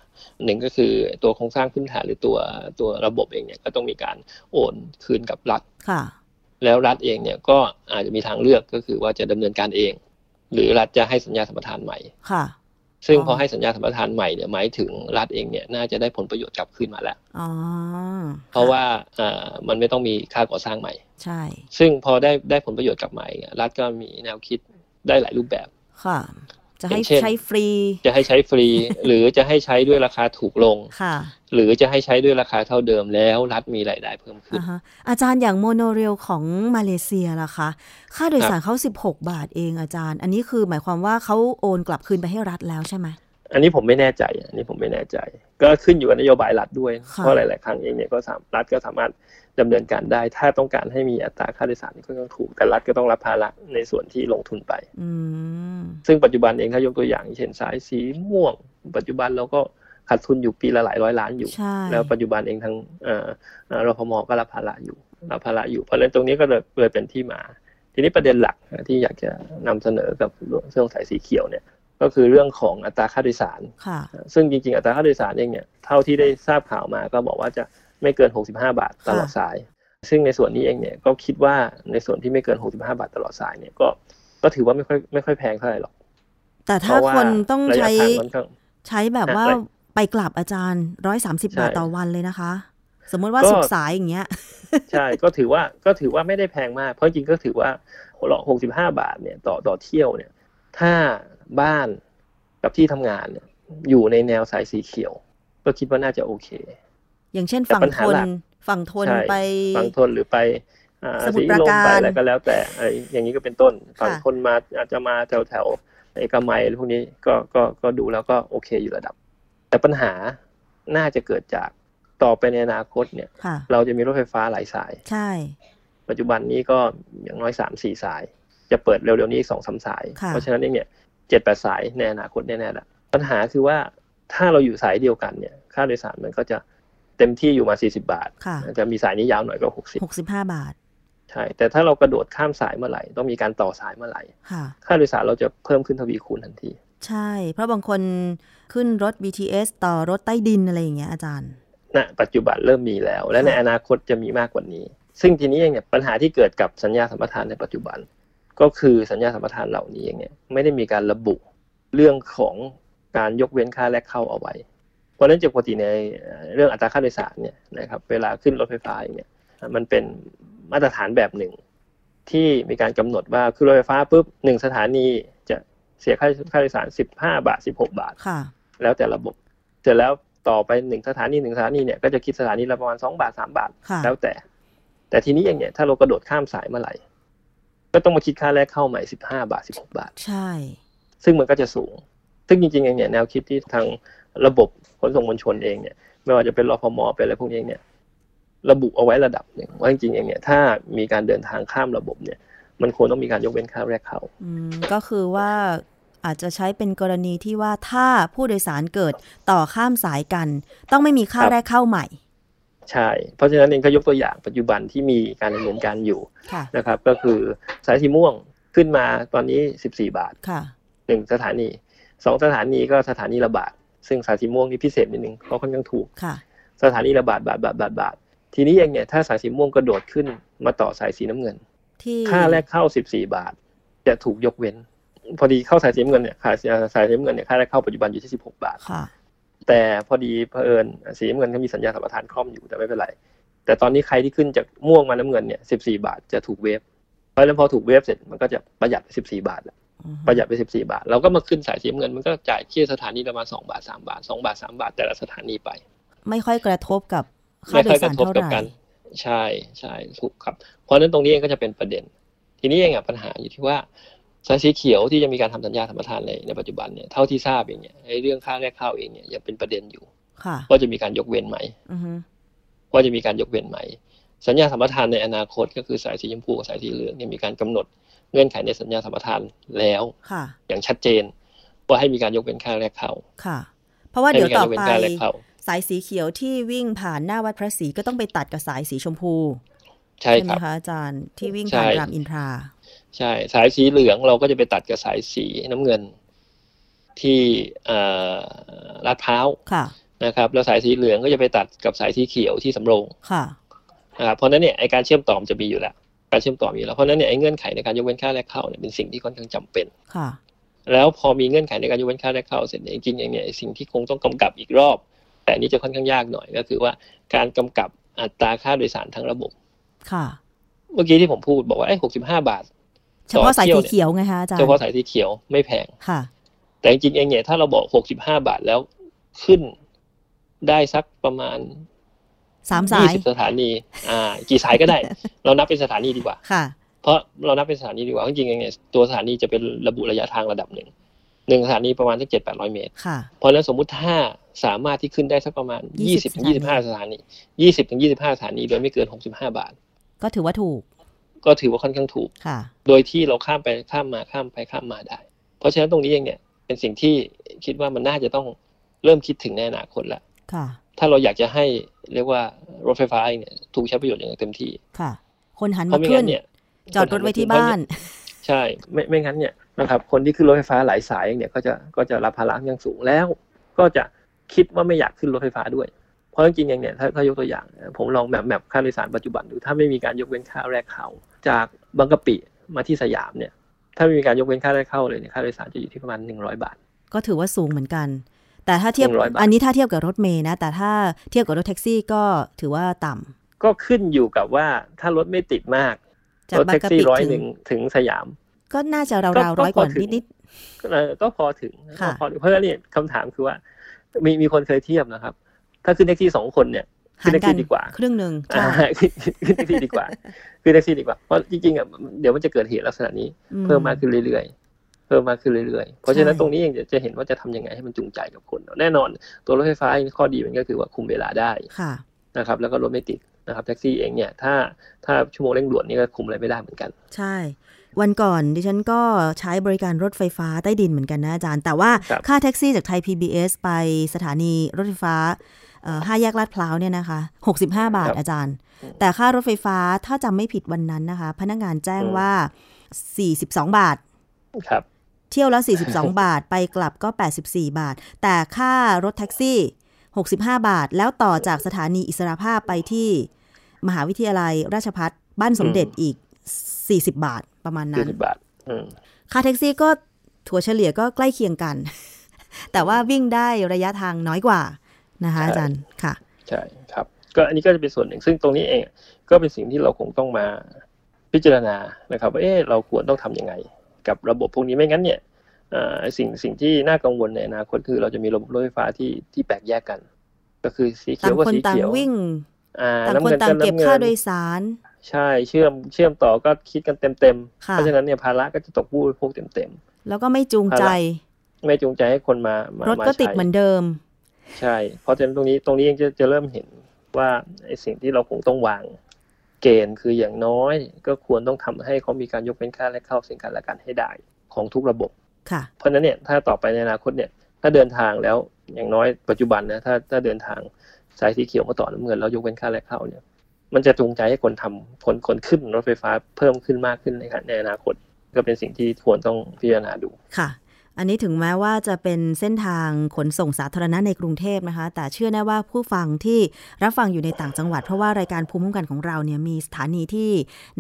S3: หนึ่งก็คือตัวโครงสร้างพื้นฐานหรือตัวตัวระบบเองเนี่ยก็ต้องมีการโอนคืนกับรัฐ
S2: ค่ะ
S3: แล้วรัฐเองเนี่ยก็อาจจะมีทางเลือกก็คือว่าจะดำเนินการเอง หรือรัฐจะให้สัญญาสัมปทานใหม่
S2: ค่ะ
S3: ซึ่ง
S2: อ๋อ
S3: พอให้สัญญาสัมปทานใหม่เนี่ยหมายถึงรัฐเองเนี่ยน่าจะได้ผลประโยชน์กลับคืนมาแล้ว
S2: อ๋อ
S3: เพราะว่าเอ่อมันไม่ต้องมีค่าก่อสร้างใหม่
S2: ใช่
S3: ซึ่งพอได้ได้ผลประโยชน์กลับมาเนี่ยรัฐก็มีแนวคิดได้หลายรูปแบบ
S2: ค่ะ จะให้
S3: อย่างเช่น
S2: ใช้ฟรี
S3: จะให้ใช้ฟรี หรือจะให้ใช้ด้วยราคาถูกลง
S2: ค่ะ
S3: หรือจะให้ใช้ด้วยราคาเท่าเดิมแล้วรัฐมีรายได้เพิ่มขึ้น
S2: อ่าฮะอาจารย์อย่างโมโนเรลของมาเลเซียล่ะคะ ค่าโดยสารเขา 16 บาทเองอาจารย์ อันนี้คือหมายความว่าเขาโอนกลับคืนไปให้รัฐแล้วใช่ไหม
S3: อันนี้ผมไม่แน่ใจอันนี้ผมไม่แน่ใจ ก็ขึ้นอยู่กับนโยบายรัฐด้วย
S2: ค่ะ
S3: เพราะหลาย ๆ ครั้งเองเนี่ยก็สามรัฐก็สามารถ ดำเนินการได้ ถ้าต้องการให้มีอัตราค่าโดยสารที่ค่อนข้างถูก แต่รัฐก็ต้องรับภาระในส่วนที่ลงทุนไป
S2: อืม
S3: ซึ่งปัจจุบันเองถ้ายกตัวอย่างเช่นสายสีม่วง ปัจจุบันเราก็ขาดทุนอยู่ปีละหลายร้อยล้านอยู่
S2: ใช่
S3: แล้วปัจจุบันเองทางเอ่อเอ่อรพมก็รับภาระอยู่รับภาระอยู่เพราะฉะนั้นตรงนี้ก็เลยเลยเป็นที่มา ทีนี้ประเด็นหลักที่อยากจะนำเสนอกับเรื่องสายสีเขียวเนี่ยก็คือเรื่องของอัตราค่าโดยสาร
S2: ค่ะ
S3: ซึ่งจริงๆ อัตราค่าโดยสารเองเนี่ย เท่าที่ได้ทราบข่าวมาก็บอกว่าจะ ไม่เกิน 65 บาทตลอดสาย ซึ่งในส่วนนี้เองเนี่ยก็คิดว่าในส่วนที่ไม่เกิน 65 บาทตลอดสายเนี่ยก็ก็ถือว่าไม่ค่อยไม่ค่อยแพงเท่าไหร่หรอก
S2: แต่
S3: เพ
S2: ถ้า
S3: ราะว่า
S2: คนต้อง
S3: ระยะ
S2: ใช้
S3: ทางค่อนข้าง
S2: ใช้แบบว่า
S3: อะไร
S2: ไปกลับอาจารย์130บาท
S3: ใช่
S2: ต่อวันเลยนะคะ สมมติว่า
S3: ก็
S2: สุกร์สายอย่างเงี้ย
S3: ใช่ก็ถือว่าก็ถือว่าไม่ได้แพงมาก เพราะจริงๆก็ถือว่า65บาทเนี่ยต่อต่อเที่ยวเนี่ย ถ้าบ้านกับที่ทำงานเนี่ยอยู่ในแนวสายสีเขียว ก็คิดว่าน่าจะโอเค
S2: อย่างเช่น
S3: แต่
S2: ฝั่ง
S3: ปัญ
S2: ท
S3: หานหลัก
S2: ฝั่งทน
S3: ใช่
S2: ไป
S3: ฝั่งทนหรือไปอ่า
S2: สมุทร
S3: สี
S2: ปรา
S3: ลม
S2: การ
S3: ไปอะไรก็แล้ว แต่อะไรอย่างนี้ก็เป็นต้นฝั่ง
S2: ค่ะ
S3: ทนมาอาจจะมาแถวแถวๆเอกมัยอะไรพวกนี้ก็ก็ก็ดูแล้วก็โอเคอยู่ระดับ แต่ปัญหาน่าจะเกิดจากต่อไปในอนาคตเนี่ย
S2: ค่ะ
S3: เราจะมีรถไฟฟ้าหลายสาย
S2: ใช่
S3: ปัจจุบันนี้ก็อย่างน้อยสามสี่สาย จะเปิดเร็วๆนี้อีกสองสามสาย
S2: ค่ะ
S3: เพราะฉะนั้นเองเนี่ยเจ็ดแปดสายในอนาคตแน่ๆแหละปัญหาคือว่าถ้าเราอยู่สายเดียวกันเนี่ย ค่าโดยสารมันก็จะ เต็มที่อยู่มาสี่สิบาท
S2: ค่ะ
S3: จะมีสายนี้ยาวหน่อยก็หกสิบ
S2: 65 บาท
S3: ใช่ แต่ถ้าเรากระโดดข้ามสายเมื่อไหร่ ต้องมีการต่อสายเมื่อไหร่
S2: ค่ะ
S3: ค่าโดยสารเราจะเพิ่มขึ้นทวีคูณทันที
S2: ใช่ เพราะบางคนขึ้นรถ BTS ต่อรถใต้ดินอะไรอย่างเงี้ยอาจารย์
S3: ณปัจจุบันเริ่มมีแล้ว และใน
S2: ค่ะ
S3: อนาคตจะมีมากกว่านี้ ซึ่งทีนี้เองเนี่ยปัญหาที่เกิดกับสัญญาสัมปทานในปัจจุบัน ก็คือสัญญาสัมปทานเหล่านี้เองเนี่ยไม่ได้มีการระบุเรื่องของการยกเว้นค่าแรกเข้าเอาไว้เพ ราะฉะนั้นจากปกติในเรื่องอัตราค่าโดยสารเนี่ยนะครับเวลาขึ้นรถไฟฟ้าอย่างเนี่ยมันเป็นมาตรฐานแบบหนึ่ง ที่มีการกำหนดว่าขึ้นรถไฟฟ้าปุ๊บหนึ่งสถานีจะเสียค่าค่าโดยสาร15บาท16บาท
S2: ค่ะ
S3: แล้วแต่ระบบเสร็จแล้วต่อไปหนึ่งสถานีหนึ่งสถานีเนี่ยก็จะคิดสถานีละประมาณสองบาทสามบาท
S2: ค่ะ
S3: แล้วแต่ แต่ทีนี้อย่างเนี้ยถ้าเรากระโดดข้ามสายเมื่อไหร่ก็ต้องมาคิดค่าแรกเข้าใหม่สิบห้าบาทสิบหกบาท
S2: ใช่
S3: ซึ่งมันก็จะสูง ซึ่งจริงๆเองเนี่ยแนวคิดที่ทาง ระบบขนส่งมวลชนเองเนี่ยไม่ว่าจะเป็นรพมเป็นอะไรพวกนี้เนี่ย ระบุเอาไว้ระดับหนึ่งว่าจริงๆเองเนี่ยถ้ามีการเดินทางข้ามระบบเนี่ย มันควรต้องมีการยกเว้นค่าแรกเข้า
S2: อืมก็คือว่าอาจจะใช้เป็นกรณีที่ว่าถ้าผู้โดยสารเกิดต่อข้ามสายกัน ต้องไม่มีค่า
S3: ครับ
S2: แรกเข้าใหม่
S3: ใช่ เพราะฉะนั้นเองก็ยกตัวอย่างปัจจุบันที่มีการดำเนินการอยู่
S2: ค่ะ
S3: นะครับ ก็คือสายสีม่วงขึ้นมาตอนนี้ 14 บาท
S2: ค่ะ
S3: หนึ่งสถานีสองสถานีก็สถานีละบาท ซึ่งสายสีม่วงนี่พิเศษนิดนึงเพราะค่อนข้างถูก
S2: ค่ะ
S3: สถานีละบาทบาทบาทบาทบาททีนี้เองเนี่ยถ้าสายสีม่วงกระโดดขึ้นมาต่อสายสีน้ำเงิน
S2: ที่
S3: ค่าแรกเข้า14บาท จะถูกยกเว้น พอดีเข้าสายสีน้ำเงินเนี่ยค่าสายสีน้ำเงินเนี่ยค่าแรกเข้าปัจจุบันอยู่ที่16บาท
S2: ค่ะ
S3: แต่พอดีเผอิญสีน้ำเงินเขามีสัญญาสัมปทานคล่อมอยู่แต่ไม่เป็นไร แต่ตอนนี้ใครที่ขึ้นจากม่วงมาน้ำเงินเนี่ย14บาทจะถูกเวฟเพราะฉะนั้นพอถูกเวฟเสร็จมันก็จะประหยัดไป14บาทแล้ว
S2: อืม
S3: ประหยัดไป14บาท เราก็มาขึ้นสายสีน้ำเงินมันก็จ่ายเคี่ยสถานีประมาณ2บาท3บาท2บาท3บาทแต่ละสถานีไป
S2: ไม่ค่อยกระทบกับค่า
S3: ไม่
S2: โด
S3: ค่อย
S2: ย
S3: ก
S2: สาร
S3: ระทบ
S2: เท่า
S3: กับ
S2: ไหร่
S3: กันใช่ใช่ถูกครับ เพราะฉะนั้นตรงนี้เองก็จะเป็นประเด็น ทีนี้เองอะปัญหาอยู่ที่ว่าสายสีเขียวที่จะมีการทำสัญญาสัมปทานในในปัจจุบันเนี่ยเท่าที่ทราบเองเนี่ยไอ้เรื่องค่าแรกเข้าเองเนี่ยยังเป็นประเด็นอยู่
S2: ค่ะ
S3: ว่าจะมีการยกเว้นไหม
S2: อือฮึ
S3: ว่าจะมีการยกเว้นไหมสัญญาสัมปทานในอนาคตก็คือสายสีชมพูกับสายสีเหลืองเนี่ยมีการกำหนด เงื่อนไขในสัญญาสัมปทานแล้ว
S2: ค่ะ
S3: อย่างชัดเจน ว่าให้มีการยกเว้นค่าแรกเข้า
S2: ค่ะ เพราะว่า
S3: ให้
S2: เดี๋ยว
S3: มีการ
S2: ต่อย
S3: กเว้น
S2: ไป
S3: ค่าแรกเข้า
S2: สายสีเขียวที่วิ่งผ่านหน้าวัดพระศรีก็ต้องไปตัดกับสายสีชมพู
S3: ใช่
S2: ไห
S3: ค
S2: ม
S3: รับ
S2: คะอาจารย์ที่วิ่ง
S3: ใช่
S2: ผ่านรามอินทรา
S3: ใช่ สายสีเหลืองเราก็จะไปตัดกับสายสีน้ำเงิน ที่เอ่อลาดพร้าว
S2: ค่ะ
S3: นะครับ แล้วสายสีเหลืองก็จะไปตัดกับสายสีเขียวที่สำโรง
S2: ค่ะ
S3: นะครับเพราะฉะนั้นเนี่ยไอการเชื่อมต่อมันจะมีอยู่แล้ว การเชื่อมต่อมีอยู่แล้วเพราะฉะนั้นเนี่ยไอเงื่อนไขในการยกเว้นค่าแรกเข้าเนี่ยเป็นสิ่งที่ค่อนข้างจำเป็น
S2: ค่ะ
S3: แล้วพอมีเงื่อนไขในการยกเว้นค่าแรกเข้าเสร็จเนี่ยจริงๆอย่างเนี่ยสิ่งที่คงต้องกำกับอีกรอบ แต่อันนี้จะค่อนข้างยากหน่อยก็คือว่าการกำกับอัตราค่าโดยสารทั้งระบบ
S2: ค่ะ
S3: เมื่อกี้ที่ผมพูดบอกว่าไอ้หกสิบห้าบาท
S2: เฉพาะสาย
S3: ต่อ
S2: สี
S3: เที่ยวเนี่ย
S2: เขียวไงคะอาจารย์
S3: เฉพาะสายสีเขียวไม่แพง
S2: ค่ะ
S3: แต่จริงๆเองเนี่ยถ้าเราบอกหกสิบห้าบาทแล้วขึ้นได้สักประมาณ
S2: สามสา
S3: ยี่
S2: ย
S3: สิบสถานี อ่า กี่สายก็ได้ เรานับเป็นสถานีดีกว่า
S2: ค่ะ
S3: เพราะเรานับเป็นสถานีดีกว่าจริงๆเองเนี่ยตัวสถานีจะเป็นระบุระยะทางระดับหนึ่งหนึ่งสถานีประมาณสักเจ็ดแปดร้อยเมตร
S2: ค่ะ
S3: เพราะฉะนั้นสมมุติถ้าสามารถที่ขึ้นได้สักประมาณ
S2: 20
S3: ยี่สิบถึงยี่สิบห้าสถานียี่สิบถึงยี่สิบห้าสถานีโดยไม่เกินหกสิบห้าบาท
S2: ก็ถือว่าถูก
S3: ก็ถือว่าค่อนข้างถูก
S2: ค่ะ
S3: โดยที่เราข้ามไปข้ามมาข้ามไปข้ามมาได้ เพราะฉะนั้นตรงนี้เองเนี่ยเป็นสิ่งที่คิดว่ามันน่าจะต้องเริ่มคิดถึงในอนาคตละ
S2: ค่ะ
S3: ถ้าเราอยากจะให้เรียกว่ารถไฟฟ้าเองเนี่ยถูกใช้ประโยชน์อย่างเต็มที่
S2: ค่ะ คนหัน
S3: เพ
S2: มา
S3: ราะไม่
S2: ขึ้
S3: งั้
S2: น
S3: นเนี่ย
S2: จอดรถไว้ที่บ้าน
S3: ใช่ ไม่ไม่งั้นเนี่ยนะครับ คนที่ขึ้นรถไฟฟ้าหลายสายเนี่ยก็จะก็จะรับภาระอย่างสูงแล้ว ก็จะคิดว่าไม่อยากขึ้นรถไฟฟ้าด้วย เพราะจริงๆอย่างเนี่ยถ้าถ้ายกตัวอย่าง ผมลองแมปแมปค่าโดยสารปัจจุบันดูถ้าไม่มีการยกเว้นค่าแรกเข้า จากบางกะปิมาที่สยามเนี่ย ถ้าไม่มีการยกเว้นค่าแรกเข้าเลยเนี่ยค่าโดยสารจะอยู่ที่ประมาณหนึ่งร้อยบาท
S2: ก็ถือว่าสูงเหมือนกัน แต่ถ้าเทียบ
S3: 100บาท
S2: อันนี้ถ้าเทียบกับรถเมย์นะ แต่ถ้าเทียบกับรถแท็กซี่ก็ถือว่าต่ำ
S3: ก็ขึ้นอยู่กับว่าถ้ารถไม่ติดมาก
S2: จาก
S3: รถ
S2: บาง
S3: แท็ก
S2: กะ
S3: ซี่
S2: ปิ
S3: ร้อย
S2: ถึ
S3: หนึ่
S2: ง
S3: งถึงสยาม
S2: ก็น่าจะ
S3: ก็
S2: ราวๆ
S3: ก็
S2: ร้อยกว่า
S3: พอถึง
S2: นิด
S3: เออก็พอถึง
S2: ค่ะ
S3: ก็พอถึงเพราะฉะนั้นเนี่ยคำถามคือว่า มีมีคนเคยเทียบนะครับ ถ้าขึ้นแท็กซี่สองคนเนี่ย
S2: หารกัน
S3: ขึ้
S2: หานร
S3: แท็กซี่ดีกว่า
S2: ครึ่งหนึ่ง
S3: อ่า
S2: ใช่
S3: ขึ้นแท็กซี่ดีกว่าขึ้นแท็กซี่ดีกว่าเพราะจริงๆอะเดี๋ยวมันจะเกิดเหตุลักษณะนี้
S2: อื
S3: เพิ่มมากขึ้นเรื่อยๆเพิ่มมากขึ้นเรื่อยๆ เพราะฉะนั้น
S2: ใช่
S3: ตรงนี้เองจะเห็นว่าจะทำยังไงให้มันจูงใจกับคน แน่นอนตัวรถไฟฟ้าเองข้อดีมันก็คือว่าคุมเวลาได้
S2: ค่ะ
S3: นะครับแล้วก็รถไม่ติดนะครับแท็กซี่เองเนี่ยถ้าถ้าชั่วโมงเร่งด่วนนี่ก็คุมอะไรไม่ได้เหมือนกัน
S2: ใช่ วันก่อนดิฉันก็ใช้บริการรถไฟฟ้าใต้ดินเหมือนกันนะอาจารย์ แต่ว่า
S3: ครับ
S2: ค่าแท็กซี่จากไทย PBS ไปสถานีรถไฟฟ้าเอ่อห้าแยกลาดพร้าวเนี่ยนะคะ 65 บาทอาจารย์ แต่ค่ารถไฟฟ้าถ้าจำไม่ผิดวันนั้นนะคะ พนักงานแจ้งว่า 42 บาท
S3: ครับ
S2: เที่ยวละ 42 บาท ไปกลับก็ 84 บาท แต่ค่ารถแท็กซี่ 65 บาท แล้วต่อจากสถานีอิสรภาพไปที่ มหาวิทยาลัยราชพัฒบ้านสมเด็จอีก 40 บาทประมาณ
S3: สี่
S2: นั้น
S3: สิบบาทอืม
S2: ค่าแท็กซี่ก็ถั่วเฉลี่ยก็ใกล้เคียงกัน แต่ว่าวิ่งได้ระยะทางน้อยกว่านะคะอาจารย์ค่ะ
S3: ใช่ครับ ก็อันนี้ก็จะเป็นส่วนหนึ่งซึ่งตรงนี้เองก็เป็นสิ่งที่เราคงต้องมาพิจารณานะครับว่าเอ๊ะเราควรต้องทำยังไง กับระบบพวกนี้ไม่งั้นเนี่ยสิ่งสิ่งที่น่ากังวลในอนาคตคือเราจะมีระบบรถไฟฟ้าที่ที่แบ่งแยกกัน ก็คือสีเขียวกับสีเขียว
S2: วิ่ง
S3: ต่า
S2: งคนต่างเก็บค่าโดยสาร
S3: ใช่เชื่อมเชื่อมต่อก็คิดกันเต็มเต็มเพราะฉะนั้นเนี่ยภาระก็จะตกผู้บริโภคเต็มเต็ม
S2: แล้วก็ไม่จูงใจ
S3: ไม่จูงใจให้คนมา
S2: รถก็ติดเหมือนเดิม
S3: ใช่เพราะฉะนั้นตรงนี้ตรงนี้ยังจะจะเริ่มเห็นว่าไอ้สิ่งที่เราคงต้องวาง เกณฑ์คืออย่างน้อย ก็ควรต้องทำให้เขามีการยกเว้นค่าและเข้าสินค้าและการให้ได้ของทุกระบบ
S2: ค่ะ
S3: เพราะฉะนั้นเนี่ยถ้าต่อไปในอนาคตเนี่ยถ้าเดินทางแล้วอย่างน้อยปัจจุบันนะถ้าถ้าเดินทางสายสีเขียวมาต่อน้ำเงินแล้วยกเว้นค่าและเข้าเนี่ย มันจะจูงใจให้คนทำคนคนขึ้นรถไฟฟ้าเพิ่มขึ้นมากขึ้นในในอนาคต ก็เป็นสิ่งที่ควรต้องพิจารณาดู
S2: ค่ะ อันนี้ถึงแม้ว่าจะเป็นเส้นทางขนส่งสาธารณะในกรุงเทพนะคะ แต่เชื่อแน่ว่าผู้ฟังที่รับฟังอยู่ในต่างจังหวัด เพราะว่ารายการภูมิคุ้มกันของเราเนี่ยมีสถานีที่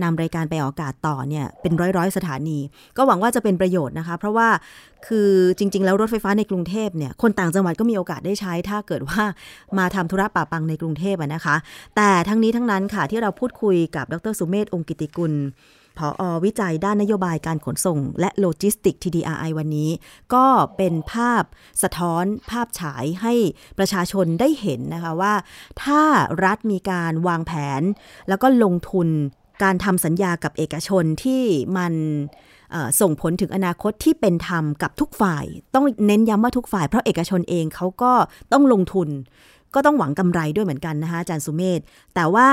S2: นำรายการไปออกอากาศต่อเนี่ยเป็นร้อยๆสถานี ก็หวังว่าจะเป็นประโยชน์นะคะ เพราะว่าคือจริง ๆ แล้วรถไฟฟ้าในกรุงเทพเนี่ยคนต่างจังหวัดก็มีโอกาสได้ใช้ ถ้าเกิดว่ามาทำธุระป่าปังในกรุงเทพนะคะ แต่ทั้งนี้ทั้งนั้นค่ะที่เราพูดคุยกับดรสุเมธองกิติกุล ผออวิจัยด้านนโยบายการขนส่ง และโลจิสติก TDRI วันนี้ ก็เป็นภาพสะท้อนภาพฉายให้ประชาชนได้เห็นนะคะว่า ถ้ารัฐมีการวางแผน แล้วก็ลงทุนการทำสัญญากับเอกชนที่มันส่งผลถึงอนาคตที่เป็นธรรมกับทุกฝ่าย ต้องเน้นย้ำว่าทุกฝ่ายเพราะเอกชนเองเขาก็ต้องลงทุน ก็ต้องหวังกำไรด้วยเหมือนกันนะคะอาจารย์สุเมธแต่ว่า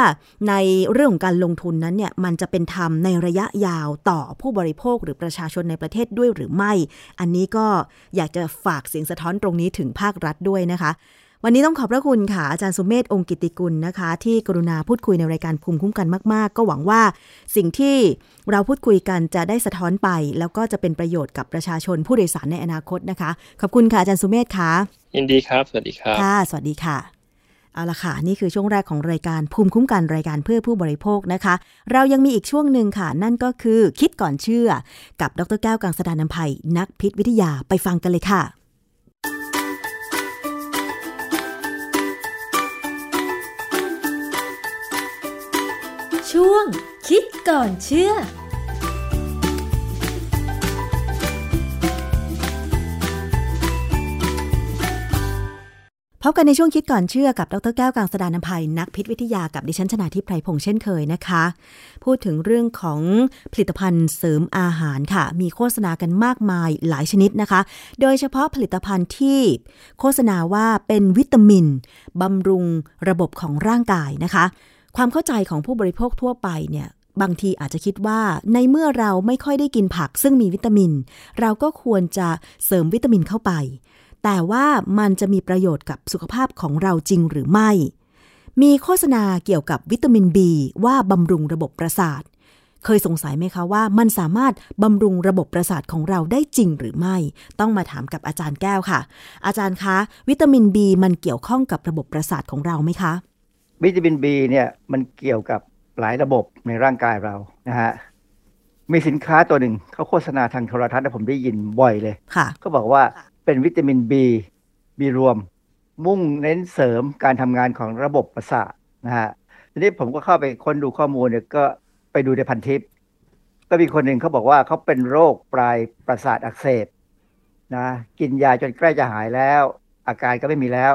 S2: ในเรื่องของการลงทุนนั้นเนี่ยมันจะเป็นธรรมในระยะยาวต่อผู้บริโภคหรือประชาชนในประเทศด้วยหรือไม่ อันนี้ก็อยากจะฝากเสียงสะท้อนตรงนี้ถึงภาครัฐด้วยนะคะ วันนี้ต้องขอบพระคุณค่ะ อาจารย์สุเมธองค์กิติกุลนะคะ ที่กรุณาพูดคุยในรายการภูมิคุ้มกันมาก ๆ ก็หวังว่าสิ่งที่เราพูดคุยกันจะได้สะท้อนไป แล้วก็จะเป็นประโยชน์กับประชาชนผู้โดยสารในอนาคตนะคะ ขอบคุณค่ะอาจารย์สุเมธค่ะ
S3: ยินดีครับ สวัสดีครับ
S2: ค่ะสวัสดีค่ะเอาละค่ะ นี่คือช่วงแรกของรายการภูมิคุ้มกันรายการเพื่อผู้บริโภคนะคะ เรายังมีอีกช่วงหนึ่งค่ะ นั่นก็คือคิดก่อนเชื่อ กับดรแก้วกังสดานนภัยนักพิษวิทยาไปฟังกันเลยค่ะ
S1: ช่วง คิดก่อนเชื่อ
S2: พบกันในช่วงคิดก่อนเชื่อกับ ดรแก้วกังสดานนภัยนักพิษวิทยากับดิฉันชนาทิพไพรพงษ์เช่นเคยนะคะ พูดถึงเรื่องของผลิตภัณฑ์เสริมอาหารค่ะ มีโฆษณากันมากมายหลายชนิดนะคะ โดยเฉพาะผลิตภัณฑ์ที่โฆษณาว่าเป็นวิตามินบำรุงระบบของร่างกายนะคะ ความเข้าใจของผู้บริโภคทั่วไปเนี่ยบางทีอาจจะคิดว่าในเมื่อเราไม่ค่อยได้กินผักซึ่งมีวิตามิน เราก็ควรจะเสริมวิตามินเข้าไป แต่ว่ามันจะมีประโยชน์กับสุขภาพของเราจริงหรือไม่ มีโฆษณาเกี่ยวกับวิตามิน B ว่าบำรุงระบบประสาท เคยสงสัยไหมคะว่ามันสามารถบำรุงระบบประสาทของเราได้จริงหรือไม่ ต้องมาถามกับอาจารย์แก้วค่ะ อาจารย์คะ วิตามิน B มันเกี่ยวข้องกับระบบประสาทของเราไหมคะ
S4: วิตามิน B เนี่ยมันเกี่ยวกับหลายระบบในร่างกายเรานะฮะมีสินค้าตัวหนึ่งเขาโฆษณาทางโทรทัศน์ผมได้ยินบ่อยเลย
S2: ค่ะ
S4: เขาบอกว่าเป็นวิตามิน B B รวม มุ่งเน้นเสริมการทำงานของระบบประสาทนะฮะทีนี้ผมก็เข้าไปค้นดูข้อมูลเนี่ยก็ไปดูในพันทิป ก็มีคนหนึ่งเขาบอกว่าเขาเป็นโรคปลายประสาทอักเสบนะกินยาจนใกล้จะหายแล้ว อาการก็ไม่มีแล้ว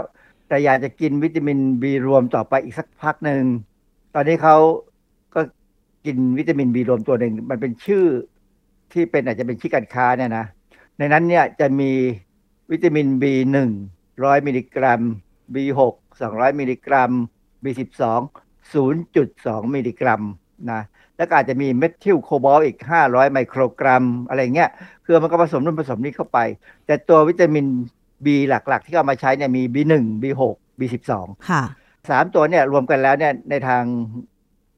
S4: แต่อยากจะกินวิตามิน B รวมต่อไปอีกสักพักหนึ่ง ตอนนี้เขาก็กินวิตามิน B รวมตัวหนึ่ง มันเป็นชื่อที่เป็นอาจจะเป็นชื่อการค้าเนี่ยนะ ในนั้นเนี่ยจะมีวิตามิน B1 100 มิลลิกรัม B6 200 มิลลิกรัม B12 0.2 มิลลิกรัมนะแล้วก็อาจจะมี methylcobal อีก 500 ไมโครกรัม อะไรเงี้ย คือมันก็ผสมนู่นผสมนี้เข้าไป แต่ตัววิตามิน B หลักๆ ที่เอามาใช้เนี่ยมี B1 B6 B12
S2: ค่ะ
S4: สามตัวเนี่ยรวมกันแล้วเนี่ยในทาง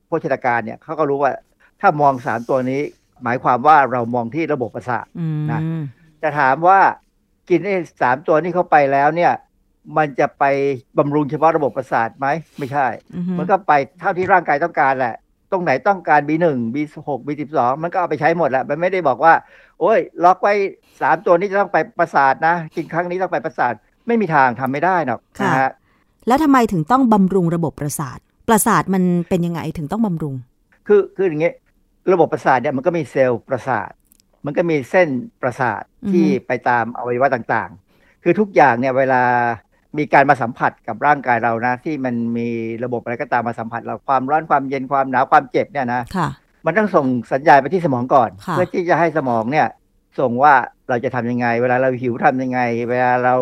S4: โภชนาการเนี่ยเขาก็รู้ว่าถ้ามองสามตัวนี้ หมายความว่าเรามองที่ระบบประสาทนะจะถามว่ากินไอ้สามตัวนี้เข้าไปแล้วเนี่ย มันจะไปบำรุงเฉพาะระบบประสาทไหมไม่ใช่ มันก็ไปเท่าที่ร่างกายต้องการแหละ ตรงไหนต้องการ B1 B6 B12 มันก็เอาไปใช้หมดแหละมันไม่ได้บอกว่า โอ้ย ล็อกไว้สามตัวนี้จะต้องไปประสาทนะ กินครั้งนี้ต้องไปประสาท ไม่มีทางทำไม่ได้หรอกนะฮะ
S2: แล้วทำไมถึงต้องบำรุงระบบประสาท ประสาทมันเป็นยังไงถึงต้องบำรุง
S4: คือคืออย่างเงี้ยระบบประสาทเนี่ยมันก็มีเซลล์ประสาท มันก็มีเส้นประสาทที่ไปตามอวัยวะต่างๆ คือทุกอย่างเนี่ยเวลามีการมาสัมผัสกับร่างกายเรานะ ที่มันมีระบบอะไรก็ตามมาสัมผัสเราความร้อนความเย็นความหนาวความเจ็บเนี่ยนะ
S2: ค่ะ
S4: มันต้องส่งสัญญาณไปที่สมองก่อน
S2: ค่ะ
S4: เพื่อที่จะให้สมองเนี่ย ส่งว่าเราจะทำยังไง เวลาเราหิวทำยังไง เวลาเรา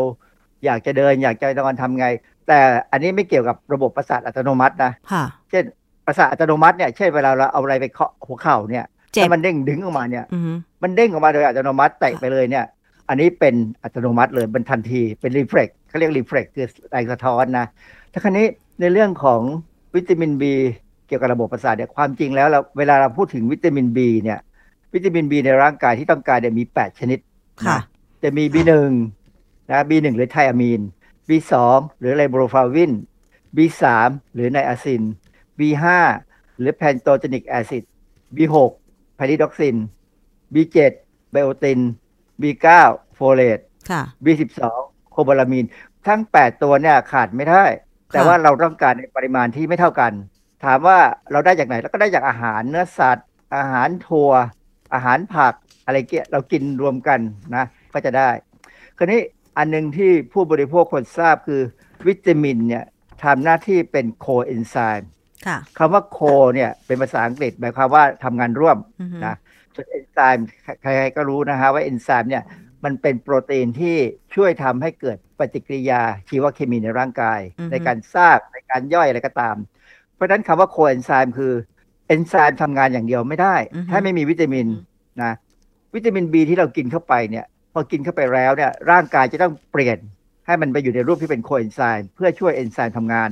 S4: อยากจะเดิน อยากจะนอนทำไง แต่อันนี้ไม่เกี่ยวกับระบบประสาทอัตโนมัตินะ
S2: ค่ะ
S4: เช่นประสาทอัตโนมัติเนี่ย เช่นเวลาเราเอาอะไรไปเคาะหัวเข่าเนี่ย
S2: เจ็บ
S4: ถ้ามันเด้งดึงออกมาเนี่ย
S2: อืม
S4: มันเด้งออกมาโดยอัตโนมัติเตะไปเลยเนี่ย อันนี้เป็นอัตโนมัติเลยเป็นทันทีเป็น reflex เขาเรียก reflex คือแรงสะท้อนนะถ้าครั้นี้ในเรื่องของวิตามินบี เกี่ยวกับระบบประสาทเนี่ยความจริงแล้วเราเวลาเราพูดถึงวิตามินบีเนี่ย วิตามินบีในร่างกายที่ต้องการเนี่ยมี8ชนิด
S2: ค่ะ
S4: นะจะมี B1 นะ B1 หรือไทอะมีน B2 หรือไรโบฟลาวิน B3 หรือไนอาซิน B5 หรือ pantothenic acid B6 ไพริดอกซิน B7 ไบโอติน B9 โฟเลต
S2: ค่ะ
S4: B12 โคบาลามีน ทั้ง8ตัวเนี่ยขาดไม่ได้ แต่ว่าเราต้องการในปริมาณที่ไม่เท่ากัน ถามว่าเราได้จากไหนเราก็ได้จากอาหารเนื้อสัตว์ อาหารถั่ว อาหารผักอะไรเงี้ยเรากินรวมกันนะก็จะได้ คราวนี้อันหนึงที่ผู้บริโภคควรทราบคือวิตามินเนี่ยทำหน้าที่เป็นโคเอนไซม์
S2: ค่ะ
S4: คำว่าโคเนี่ยเป็นภาษาอังกฤษหมายความว่าทำงานร่วม
S2: อือฮึ
S4: นะส่วนเอนไซม์ใครๆก็รู้นะฮะว่าเอนไซม์เนี่ยมันเป็นโปรตีนที่ช่วยทำให้เกิดปฏิกิริยาชีวเคมีในร่างกาย ในการสร้างในการย่อยอะไรก็ตามเพ เพราะฉะนั้นคำว่าโคเอนไซม์คือเอนไซม์ทำงานอย่างเดียวไม่ได้ ถ้าไม่มีวิตามินนะวิตามิน B ที่เรากินเข้าไปเนี่ยพอกินเข้าไปแล้วเนี่ยร่างกายจะต้องเปลี่ยนให้มันไปอยู่ในรูปที่เป็นโคเอนไซม์เพื่อช่วยเอนไซม์ทำงาน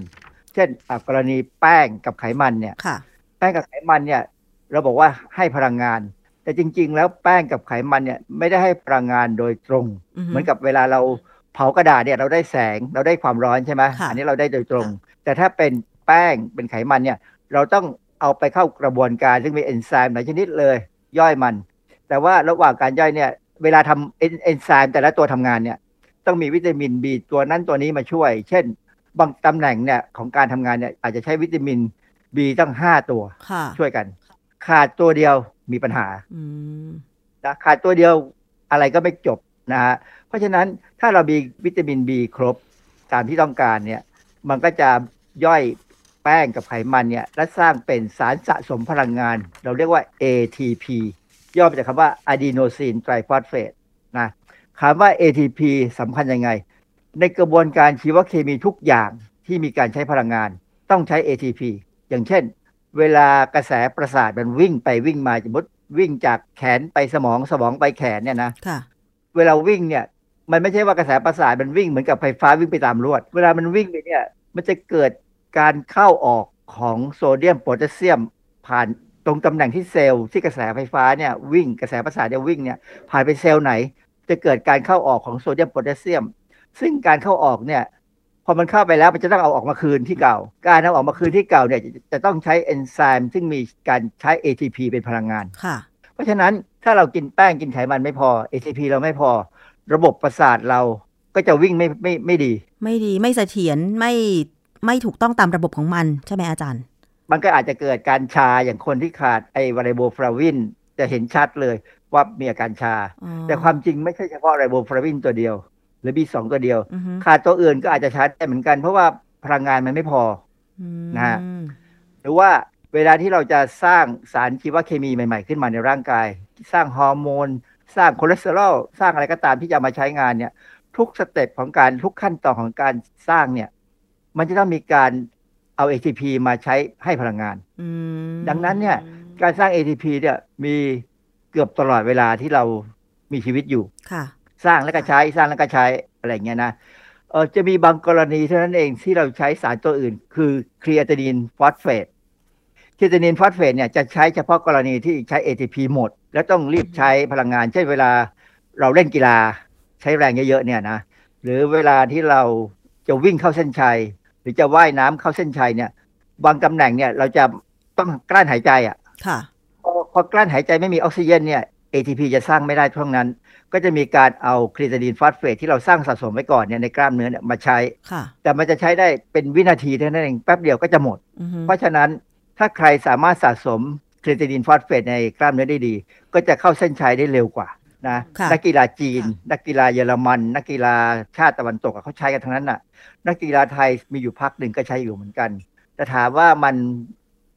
S4: เช่นอะกรณีแป้งกับไขมันเนี่ย
S2: ค่ะ
S4: แป้งกับไขมันเนี่ยเราบอกว่าให้พลังงาน แต่จริง ๆ แล้วแป้งกับไขมันเนี่ยไม่ได้ให้พลังงานโดยตรง
S2: อือฮึ
S4: เหมือนกับเวลาเราเผากระดาษเนี่ยเราได้แสงเราได้ความร้อนใช่ไหม
S2: ค่ะ
S4: อันนี้เราได้โดยตรง แต่ถ้าเป็น แป้งเป็นไขมันเนี่ย เราต้องเอาไปเข้ากระบวนการ ซึ่งมีเอนไซม์หลายชนิดเลย ย่อยมัน แต่ว่าระหว่างการย่อยเนี่ย เวลาทำเอนเอนไซม์แต่ละตัวทำงานเนี่ย ต้องมีวิตามิน B ตัวนั้นตัวนี้มาช่วย เช่น บางตำแหน่งเนี่ยของการทำงานเนี่ยอาจจะใช้วิตามิน B ตั้ง5ตัว
S2: ค่ะ
S4: ช่วยกัน ขาดตัวเดียวมีปัญหา
S2: อืม
S4: นะขาดตัวเดียวอะไรก็ไม่จบนะฮะเพราะฉะนั้นถ้าเรามีวิตามิน B ครบตามที่ต้องการเนี่ย มันก็จะย่อย แป้งกับไขมันเนี่ยและสร้างเป็นสารสะสมพลังงาน เราเรียกว่า ATP ย่อมาจากคำว่าอะดีโนซีนไตรฟอสเฟตนะคำว่า ATP สำคัญยังไง ในกระบวนการชีวเคมีทุกอย่างที่มีการใช้พลังงาน ต้องใช้ ATP อย่างเช่น เวลากระแสประสาทมันวิ่งไปวิ่งมาสมมติวิ่งจากแขนไปสมองสมองไปแขนเนี่ยนะ
S2: ค่ะ
S4: เวลาวิ่งเนี่ยมันไม่ใช่ว่ากระแสประสาทมันวิ่งเหมือนกับไฟฟ้าวิ่งไปตามลวด เวลามันวิ่งไปเนี่ย มันจะเกิด การเข้าออกของโซเดียมโพแทสเซียมผ่านตรงตำแหน่งที่เซลล์ที่กระแสไฟฟ้าเนี่ยวิ่งกระแสประสาทเนี่ยวิ่งเนี่ยผ่านไปเซลล์ไหน จะเกิดการเข้าออกของโซเดียมโพแทสเซียม ซึ่งการเข้าออกเนี่ยพอมันเข้าไปแล้วมันจะต้องเอาออกมาคืนที่เก่า การเอาออกมาคืนที่เก่าเนี่ยจะจะต้องใช้เอนไซม์ซึ่งมีการใช้ ATP เป็นพลังงาน
S2: ค่ะ
S4: เพราะฉะนั้นถ้าเรากินแป้งกินไขมันไม่พอ ATP เราไม่พอ ระบบประสาทเราก็จะวิ่งไม่ไม่ไม่ดี
S2: ไม่ดีไม่เสถียรไม่ ไม่ถูกต้องตามระบบของมันใช่ไหมอาจารย์
S4: มันก็อาจจะเกิดการชาอย่างคนที่ขาดไอไวไรโบฟลาวินจะเห็นชัดเลยว่ามีอาการชา
S2: อ๋อ
S4: แต่ความจริงไม่ใช่เฉพาะไรโบฟลาวินตัวเดียว หรือ B2 ตัวเดียว
S2: อือฮึ
S4: ขาดตัวอื่นก็อาจจะชาได้เหมือนกัน เพราะว่าพลังงานมันไม่พอ
S2: อืม
S4: นะฮะหรือว่าเวลาที่เราจะสร้างสารชีวเคมีใหม่ ๆ ขึ้นมาในร่างกาย สร้างฮอร์โมน สร้างคอเลสเตอรอลสร้างอะไรก็ตามที่จะเอามาใช้งานเนี่ย ทุก step ของการทุกขั้นตอนของการสร้างเนี่ย มันจะต้องมีการเอา ATP มาใช้ให้พลังงาน
S2: อืม
S4: ดังนั้นเนี่ย การสร้าง ATP เนี่ยมีเกือบตลอดเวลาที่เรามีชีวิตอยู่
S2: ค่ะ
S4: สร้างแล้วก็ใช้สร้างแล้วก็ใช้อะไรอย่างเงี้ยนะเออจะมีบางกรณีเท่านั้นเองที่เราใช้สารตัวอื่น คือครีเอตินินฟอสเฟตครีเอตินินฟอสเฟตเนี่ยจะใช้เฉพาะกรณีที่ใช้ ATP หมด แล้วต้องรีบใช้พลังงานเช่นเวลาเราเล่นกีฬาใช้แรงเยอะๆเนี่ยนะหรือเวลาที่เราจะวิ่งเข้าเส้นชัย หรือจะว่ายน้ำเข้าเส้นชัยเนี่ย บางตำแหน่งเนี่ย เราจะต้องกลั้นหายใจอะ
S2: ค่ะ
S4: พอพอกลั้นหายใจไม่มีออกซิเจนเนี่ย ATP จะสร้างไม่ได้ช่วงนั้น ก็จะมีการเอาครีตินินฟอสเฟตที่เราสร้างสะสมไว้ก่อนเนี่ยในกล้ามเนื้อเนี่ยมาใช้
S2: ค่ะ
S4: แต่มันจะใช้ได้เป็นวินาทีเท่านั้นเองแป๊บเดียวก็จะหมด
S2: อือฮึ
S4: เพราะฉะนั้นถ้าใครสามารถสะสมครีตินินฟอสเฟตในกล้ามเนื้อได้ดี ก็จะเข้าเส้นชัยได้เร็วกว่า นะ
S2: ค่ะ
S4: นักกีฬาจีน นักกีฬาเยอรมัน นักกีฬาชาติตะวันตกอะเขาใช้กันทั้งนั้นน่ะ นักกีฬาไทยมีอยู่พักหนึ่งก็ใช้อยู่เหมือนกันแต่ถามว่ามัน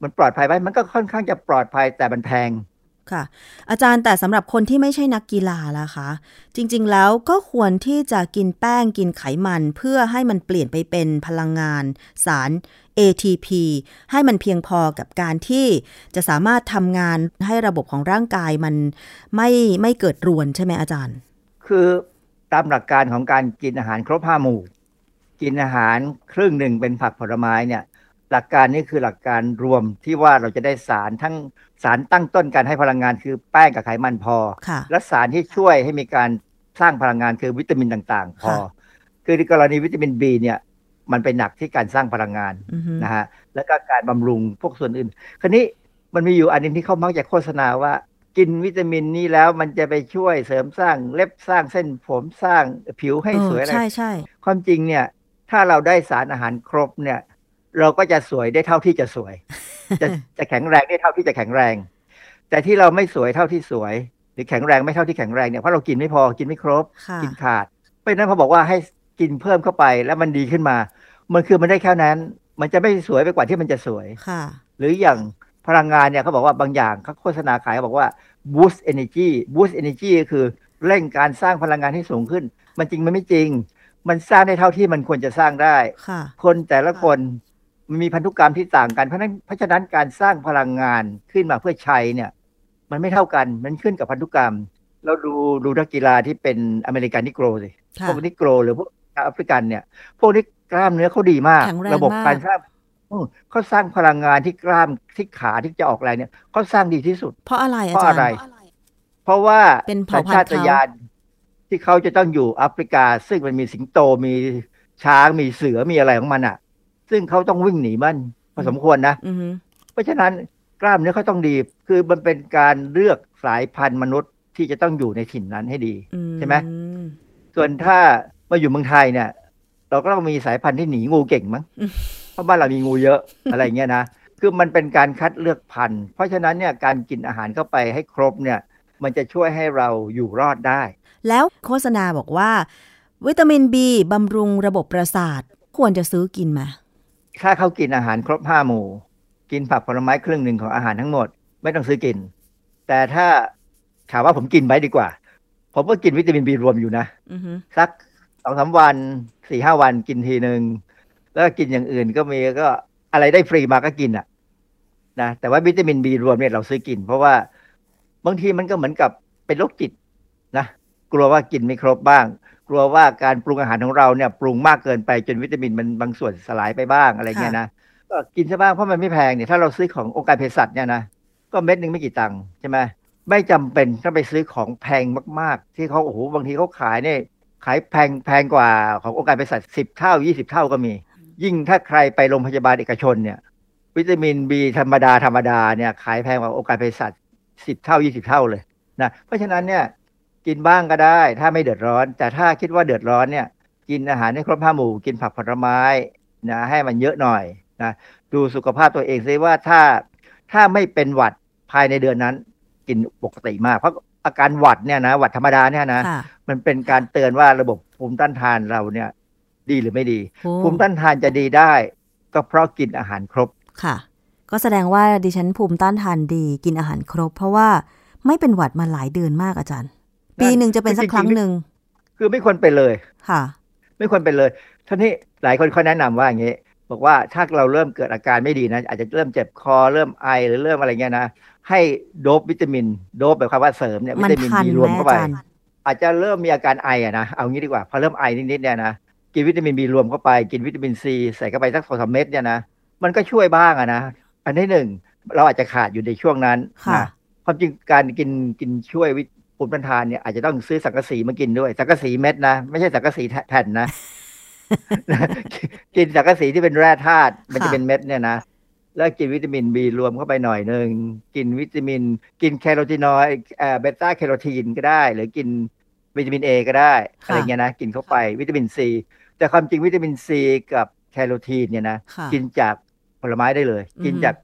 S4: มันปลอดภัยไหมมันก็ค่อนข้างจะปลอดภัยแต่มันแพง
S2: ค่ะ อาจารย์แต่สำหรับคนที่ไม่ใช่นักกีฬาล่ะคะ จริง ๆ แล้วก็ควรที่จะกินแป้งกินไขมัน เพื่อให้มันเปลี่ยนไปเป็นพลังงาน สาร ATP ให้มันเพียงพอกับการที่จะสามารถทำงานให้ระบบของร่างกายมันไม่ไม่เกิดรวนใช่ไหมอาจารย์
S4: คือตามหลักการของการกินอาหารครบห้าหมู่ กินอาหารครึ่งหนึ่งเป็นผักผลไม้เนี่ยหลักการนี้คือหลักการรวมที่ว่าเราจะได้สารทั้งสารตั้งต้นการให้พลังงานคือแป้งกับไขมันพอ
S2: ค่ะ
S4: และสารที่ช่วยให้มีการสร้างพลังงานคือวิตามินต่างๆ พอ
S2: ค่ะ
S4: คือในกรณีวิตามิน B เนี่ย มันไปหนักที่การสร้างพลังงาน
S2: อือฮึ
S4: นะฮะแล้วก็การบำรุงพวกส่วนอื่น คราวนี้มันมีอยู่อันหนึงที่เขามักจะโฆษณาว่า กินวิตามินนี้แล้วมันจะไปช่วยเสริมสร้างเล็บสร้างเส้นผมสร้างผิวให้
S2: เออ
S4: สวยอะไร
S2: ใช่ใช่
S4: ความจริงเนี่ย ถ้าเราได้สารอาหารครบเนี่ย เราก็จะสวยได้เท่าที่จะสวย จะจะแข็งแรงได้เท่าที่จะแข็งแรง แต่ที่เราไม่สวยเท่าที่สวย หรือแข็งแรงไม่เท่าที่แข็งแรงเนี่ยเพราะเรากินไม่พอกินไม่ครบ
S2: ค่ะ
S4: กินขาดเพราะฉะนั้นเขาบอกว่าให้ กินเพิ่มเข้าไปแล้วมันดีขึ้นมา มันคือมันได้แค่นั้น มันจะไม่สวยไปกว่าที่มันจะสวย
S2: ค่ะ
S4: หรืออย่างพลังงานเนี่ยเขาบอกว่าบางอย่างเขาโฆษณาขายเขาบอกว่า boost energy boost energy ก็คือเร่งการสร้างพลังงานให้สูงขึ้น มันจริงมันไม่จริง มันสร้างได้เท่าที่มันควรจะสร้างได้
S2: ค่ะ
S4: คนแต่ละคนมันมีพันธุกรรมที่ต่างกันเพราะฉะนั้นเพราะฉะนั้นการสร้างพลังงานขึ้นมาเพื่อใช้เนี่ย มันไม่เท่ากันมันขึ้นกับพันธุกรรม เราดูดูนักกีฬาที่เป็นอเมริกันนิโกรสิ
S2: ค่ะ
S4: พวกนิโกรหรือพวกชาว แอฟริกันเนี่ย พวกนี้กล้ามเนื้อเขาดีมาก
S2: แข็งแรง
S4: ระบบ
S2: มาก
S4: การสร้างอืมเขาสร้างพลังงานที่กล้ามที่ขาที่จะออกแรงเนี่ยเขาสร้างดีที่สุด
S2: เพราะอะไร
S4: เพ
S2: อา
S4: ราะ
S2: จาร
S4: อะไร
S2: ย์
S4: เพราะว่า
S2: เป็น
S4: สั
S2: เผ่า
S4: ญ
S2: พันธุ์
S4: ชาตญาณที่เขาจะต้องอยู่แอฟริกา ซึ่งมันมีสิงโตมีช้างมีเสือมีอะไรของมันอะ ซึ่งเขาต้องวิ่งหนีมันพอสมควรนะ
S2: อือฮึ
S4: เพราะฉะนั้นกล้ามเนื้อเขาต้องดี คือมันเป็นการเลือกสายพันธุ์มนุษย์ที่จะต้องอยู่ในถิ่นนั้นให้ดี
S2: อื
S4: ใช่ไหมส่วนถ้า มาอยู่เมืองไทยเนี่ย เราก็ต้องมีสายพันธุ์ที่หนีงูเก่งมั้ง
S2: อืม
S4: เพราะบ้านเรามีงูเยอะอะไรอย่างเงี้ยนะคือมันเป็นการคัดเลือกพันธุ์ เพราะฉะนั้นเนี่ยการกินอาหารเข้าไปให้ครบเนี่ย มันจะช่วยให้เราอยู่รอดได้
S2: แล้วโฆษณาบอกว่า วิตามิน B บำรุงระบบประสาท ควรจะซื้อกินไหม
S4: ถ้าเขากินอาหารครบห้าหมู่ กินผักผลไม้ครึ่งหนึ่งของอาหารทั้งหมด ไม่ต้องซื้อกิน แต่ถ้าถามว่าผมกินไหมดีกว่า ผมก็กินวิตามินบีรวมอยู่นะ
S2: อือฮึ
S4: สัก สองสามวันสี่ห้าวันกินทีหนึ่งแล้วก,กินอย่างอื่นก็มีก็อะไรได้ฟรีมาก็กินอะนะแต่ว่าวิตามินบีรวมเนี่ยเราซื้อกิน เพราะว่าบางทีมันก็เหมือนกับเป็นโรคจิตนะกลัวว่ากินไม่ครบบ้าง กลัวว่าการปรุงอาหารของเราเนี่ย ปรุงมากเกินไปจนวิตามินมันบางส่วนสลายไปบ้างอะไรเงี้ยนะก็กินซะบ้างเพราะมันไม่แพงเนี่ยถ้าเราซื้อขององค์การเภสัชเนี่ยนะก็เม็ดหนึ่งไม่กี่ตังค์ใช่ไหมไม่จำเป็นต้องไปซื้อของแพงมาก ๆ ที่เขาโอ้โหบางทีเขาขายเนี่ย ขายแพงแพงกว่าขององค์การเภสัชสิบเท่ายี่สิบเท่าก็มี ยิ่งถ้าใครไปโรงพยาบาลเอกชนเนี่ย วิตามินบีธรรมดาธรรมดาเนี่ยขายแพงกว่าองค์การเภสัชสิบเท่ายี่สิบเท่าเลยนะเพราะฉะนั้นเนี่ยกินบ้างก็ได้ ถ้าไม่เดือดร้อน แต่ถ้าคิดว่าเดือดร้อนเนี่ย กินอาหารให้ครบห้าหมู่กินผักผลไม้นะให้มันเยอะหน่อยนะดูสุขภาพตัวเองซิว่าถ้าถ้าไม่เป็นหวัดภายในเดือนนั้น กินปกติมาก เพราะ อาการหวัดเนี่ยนะหวัดธรรมดาเนี่ยนะ
S2: ค่ะ
S4: มันเป็นการเตือนว่าระบบภูมิต้านทานเราเนี่ย ดีหรือไม่ดี
S2: โอ้
S4: ภูมิต้านทานจะดีได้ ก็เพราะกินอาหารครบ
S2: ค่ะ ก็แสดงว่าดิฉันภูมิต้านทานดีกินอาหารครบ เพราะว่าไม่เป็นหวัดมาหลายเดือนมากอาจารย์ ปีหนึ่งจะเป็นสักครั้งหนึ่ง
S4: คือไม่ควรเป็นเลย
S2: ค่ะ
S4: ไม่ควรเป็นเลยท่านี้หลายคนเขาแนะนำว่าอย่างนี้ บอกว่าถ้าเราเริ่มเกิดอาการไม่ดีนะ อาจจะเริ่มเจ็บคอเริ่มไอหรือเริ่มอะไรเงี้ยนะ ให้โดบวิตามิน โดบแบบคำว่าเสริมเนี่ยวิ
S2: มัน
S4: ตามิน
S2: ทัน
S4: บี
S2: ไห
S4: ร
S2: ม
S4: วมเข้า
S2: อา
S4: ไป
S2: จารย์
S4: อาจจะเริ่มมีอาการไออะนะเอางี้ดีกว่าพอเริ่มไอนิดๆเนี่ยนะกินวิตามินบีรวมเข้าไปกินวิตามินซีใส่เข้าไปสักสองสามเม็ดเนี่ยนะมันก็ช่วยบ้างอะนะอันที่หนึ่งเราอาจจะขาดอยู่ในช่วงนั้น
S2: ค่ะ
S4: นะความจริงการกินกินช่วยวิตภูมิต้านทานเนี่ยอาจจะต้องซื้อสังกะสีมากินด้วย สังกะสีเม็ดนะ ไม่ใช่สังกะสีแผ่นนะ กินสังกะสีที่เป็นแร่ธาตุมันจะ
S2: ค่ะ
S4: เป็นเม็ดเนี่ยนะแล้วกินวิตามินบีรวมเข้าไปหน่อยหนึ่งกินวิตามิน กินแคโรทีนอยด์เอ่อเบต้าแคโรทีนก็ได้ หรือกินวิตามินเอก็ได้
S2: ค่ะ
S4: อะไรเงี้ยนะกินเข้าไปวิตามินซีแต่ความจริงวิตามินซีกับแคโรทีนเนี่ยนะ
S2: ค่ะ
S4: กินจากผลไม้ได้เลย
S2: อือฮึ
S4: กินจาก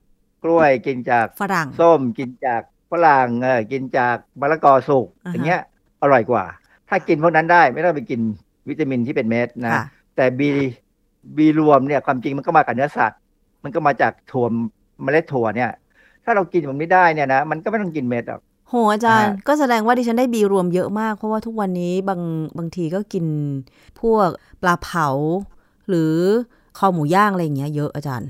S4: กล้วย กินจาก
S2: ฝรั่ง
S4: ส้ม กินจากฝรั่งเออกินจากมะละกอสุก
S2: อ่าฮะ
S4: อย่างเงี้ยอร่อยกว่า ถ้ากินพวกนั้นได้ไม่ต้องไปกินวิตามินที่เป็นเม็ดนะ
S2: ค่ะ
S4: แต่บีบีรวมเนี่ยความจริงมันก็มากับเนื้อสัตว์ มันก็มาจากถั่วเมล็ดถั่วเนี่ย ถ้าเรากินมันไม่ได้เนี่ยนะมันก็ไม่ต้องกินเม็ดหรอก
S2: โหอาจารย์
S4: อ่า
S2: ก็แสดงว่าดิฉันได้บีรวมเยอะมาก เพราะว่าทุกวันนี้บางบางทีก็กินพวกปลาเผา หรือคอหมูย่างอะไรอย่างเงี้ยเยอะอาจารย์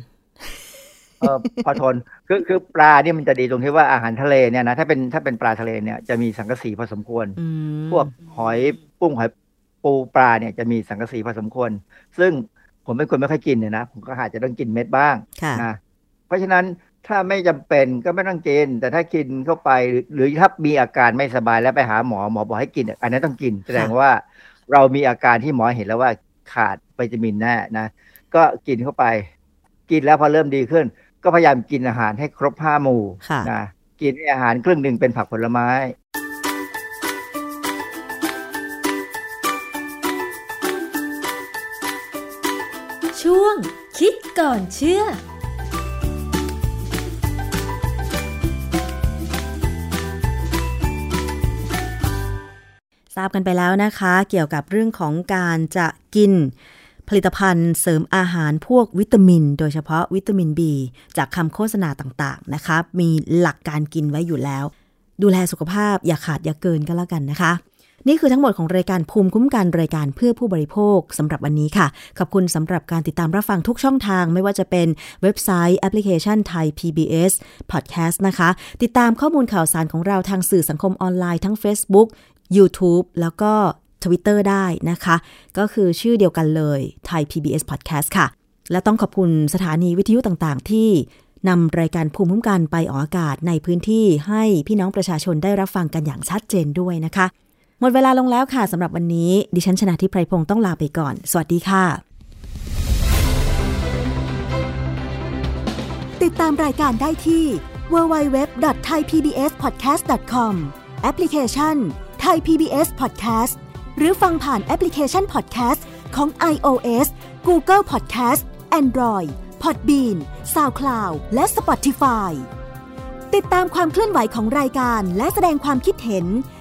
S4: เออพอทนคือคือปลาเนี่ยมันจะดีตรงที่ว่าอาหารทะเลเนี่ยนะถ้าเป็นถ้าเป็นปลาทะเลเนี่ยจะมีสังกะสีพอสมควร
S2: อืม
S4: พวกหอยปุ้งหอย ปูปลาเนี่ยจะมีสังกะสีพอสมควร ซึ่งผมเป็นคนไม่ค่อยกินเนี่ยนะ ผมก็อาจจะต้องกินเม็ดบ้าง
S2: ค่ะ
S4: นะเพราะฉะนั้นถ้าไม่จำเป็นก็ไม่ต้องกิน แต่ถ้ากินเข้าไปหรือหรือถ้ามีอาการไม่สบายแล้วไปหาหมอหมอบอกให้กิน อันนั้นต้องกิน แสดงว่าเรามีอาการที่หมอเห็นแล้วว่าขาดวิตามินแน่นะ ก็กินเข้าไป กินแล้วพอเริ่มดีขึ้น ก็พยายามกินอาหารให้ครบห้าหมู่
S2: ค่ะ
S4: นะกินอาหารครึ่งหนึ่งเป็นผักผลไม้
S5: ก่อนเชื่อ
S2: ทราบกันไปแล้วนะคะ เกี่ยวกับเรื่องของการจะกิน ผลิตภัณฑ์เสริมอาหารพวกวิตามิน โดยเฉพาะวิตามิน B จากคำโฆษณาต่างๆนะคะมีหลักการกินไว้อยู่แล้ว ดูแลสุขภาพอย่าขาดอย่าเกินก็แล้วกันนะคะ นี่คือทั้งหมดของรายการภูมิคุ้มกันรายการเพื่อผู้บริโภคสำหรับวันนี้ค่ะ ขอบคุณสำหรับการติดตามรับฟังทุกช่องทาง ไม่ว่าจะเป็นเว็บไซต์แอปพลิเคชันไทย PBS Podcast นะคะ ติดตามข้อมูลข่าวสารของเราทางสื่อสังคมออนไลน์ทั้ง Facebook YouTube แล้วก็ Twitter ได้นะคะ ก็คือชื่อเดียวกันเลยไทย PBS Podcast ค่ะ และต้องขอบคุณสถานีวิทยุต่างๆ ที่นำรายการภูมิคุ้มกันไปออกอากาศในพื้นที่ให้พี่น้องประชาชนได้รับฟังกันอย่างชัดเจนด้วยนะคะ หมดเวลาลงแล้วค่ะสำหรับวันนี้ ดิฉันชนะทิพไพรพงศ์ต้องลาไปก่อน สวัสดีค่ะ
S6: ติดตามรายการได้ที่ www.thaipbspodcast.com แอปพลิเคชัน Thai PBS Podcast หรือฟังผ่านแอปพลิเคชัน Podcast ของ iOS Google Podcast Android Podbean SoundCloud และ Spotify ติดตามความเคลื่อนไหวของรายการและแสดงความคิดเห็น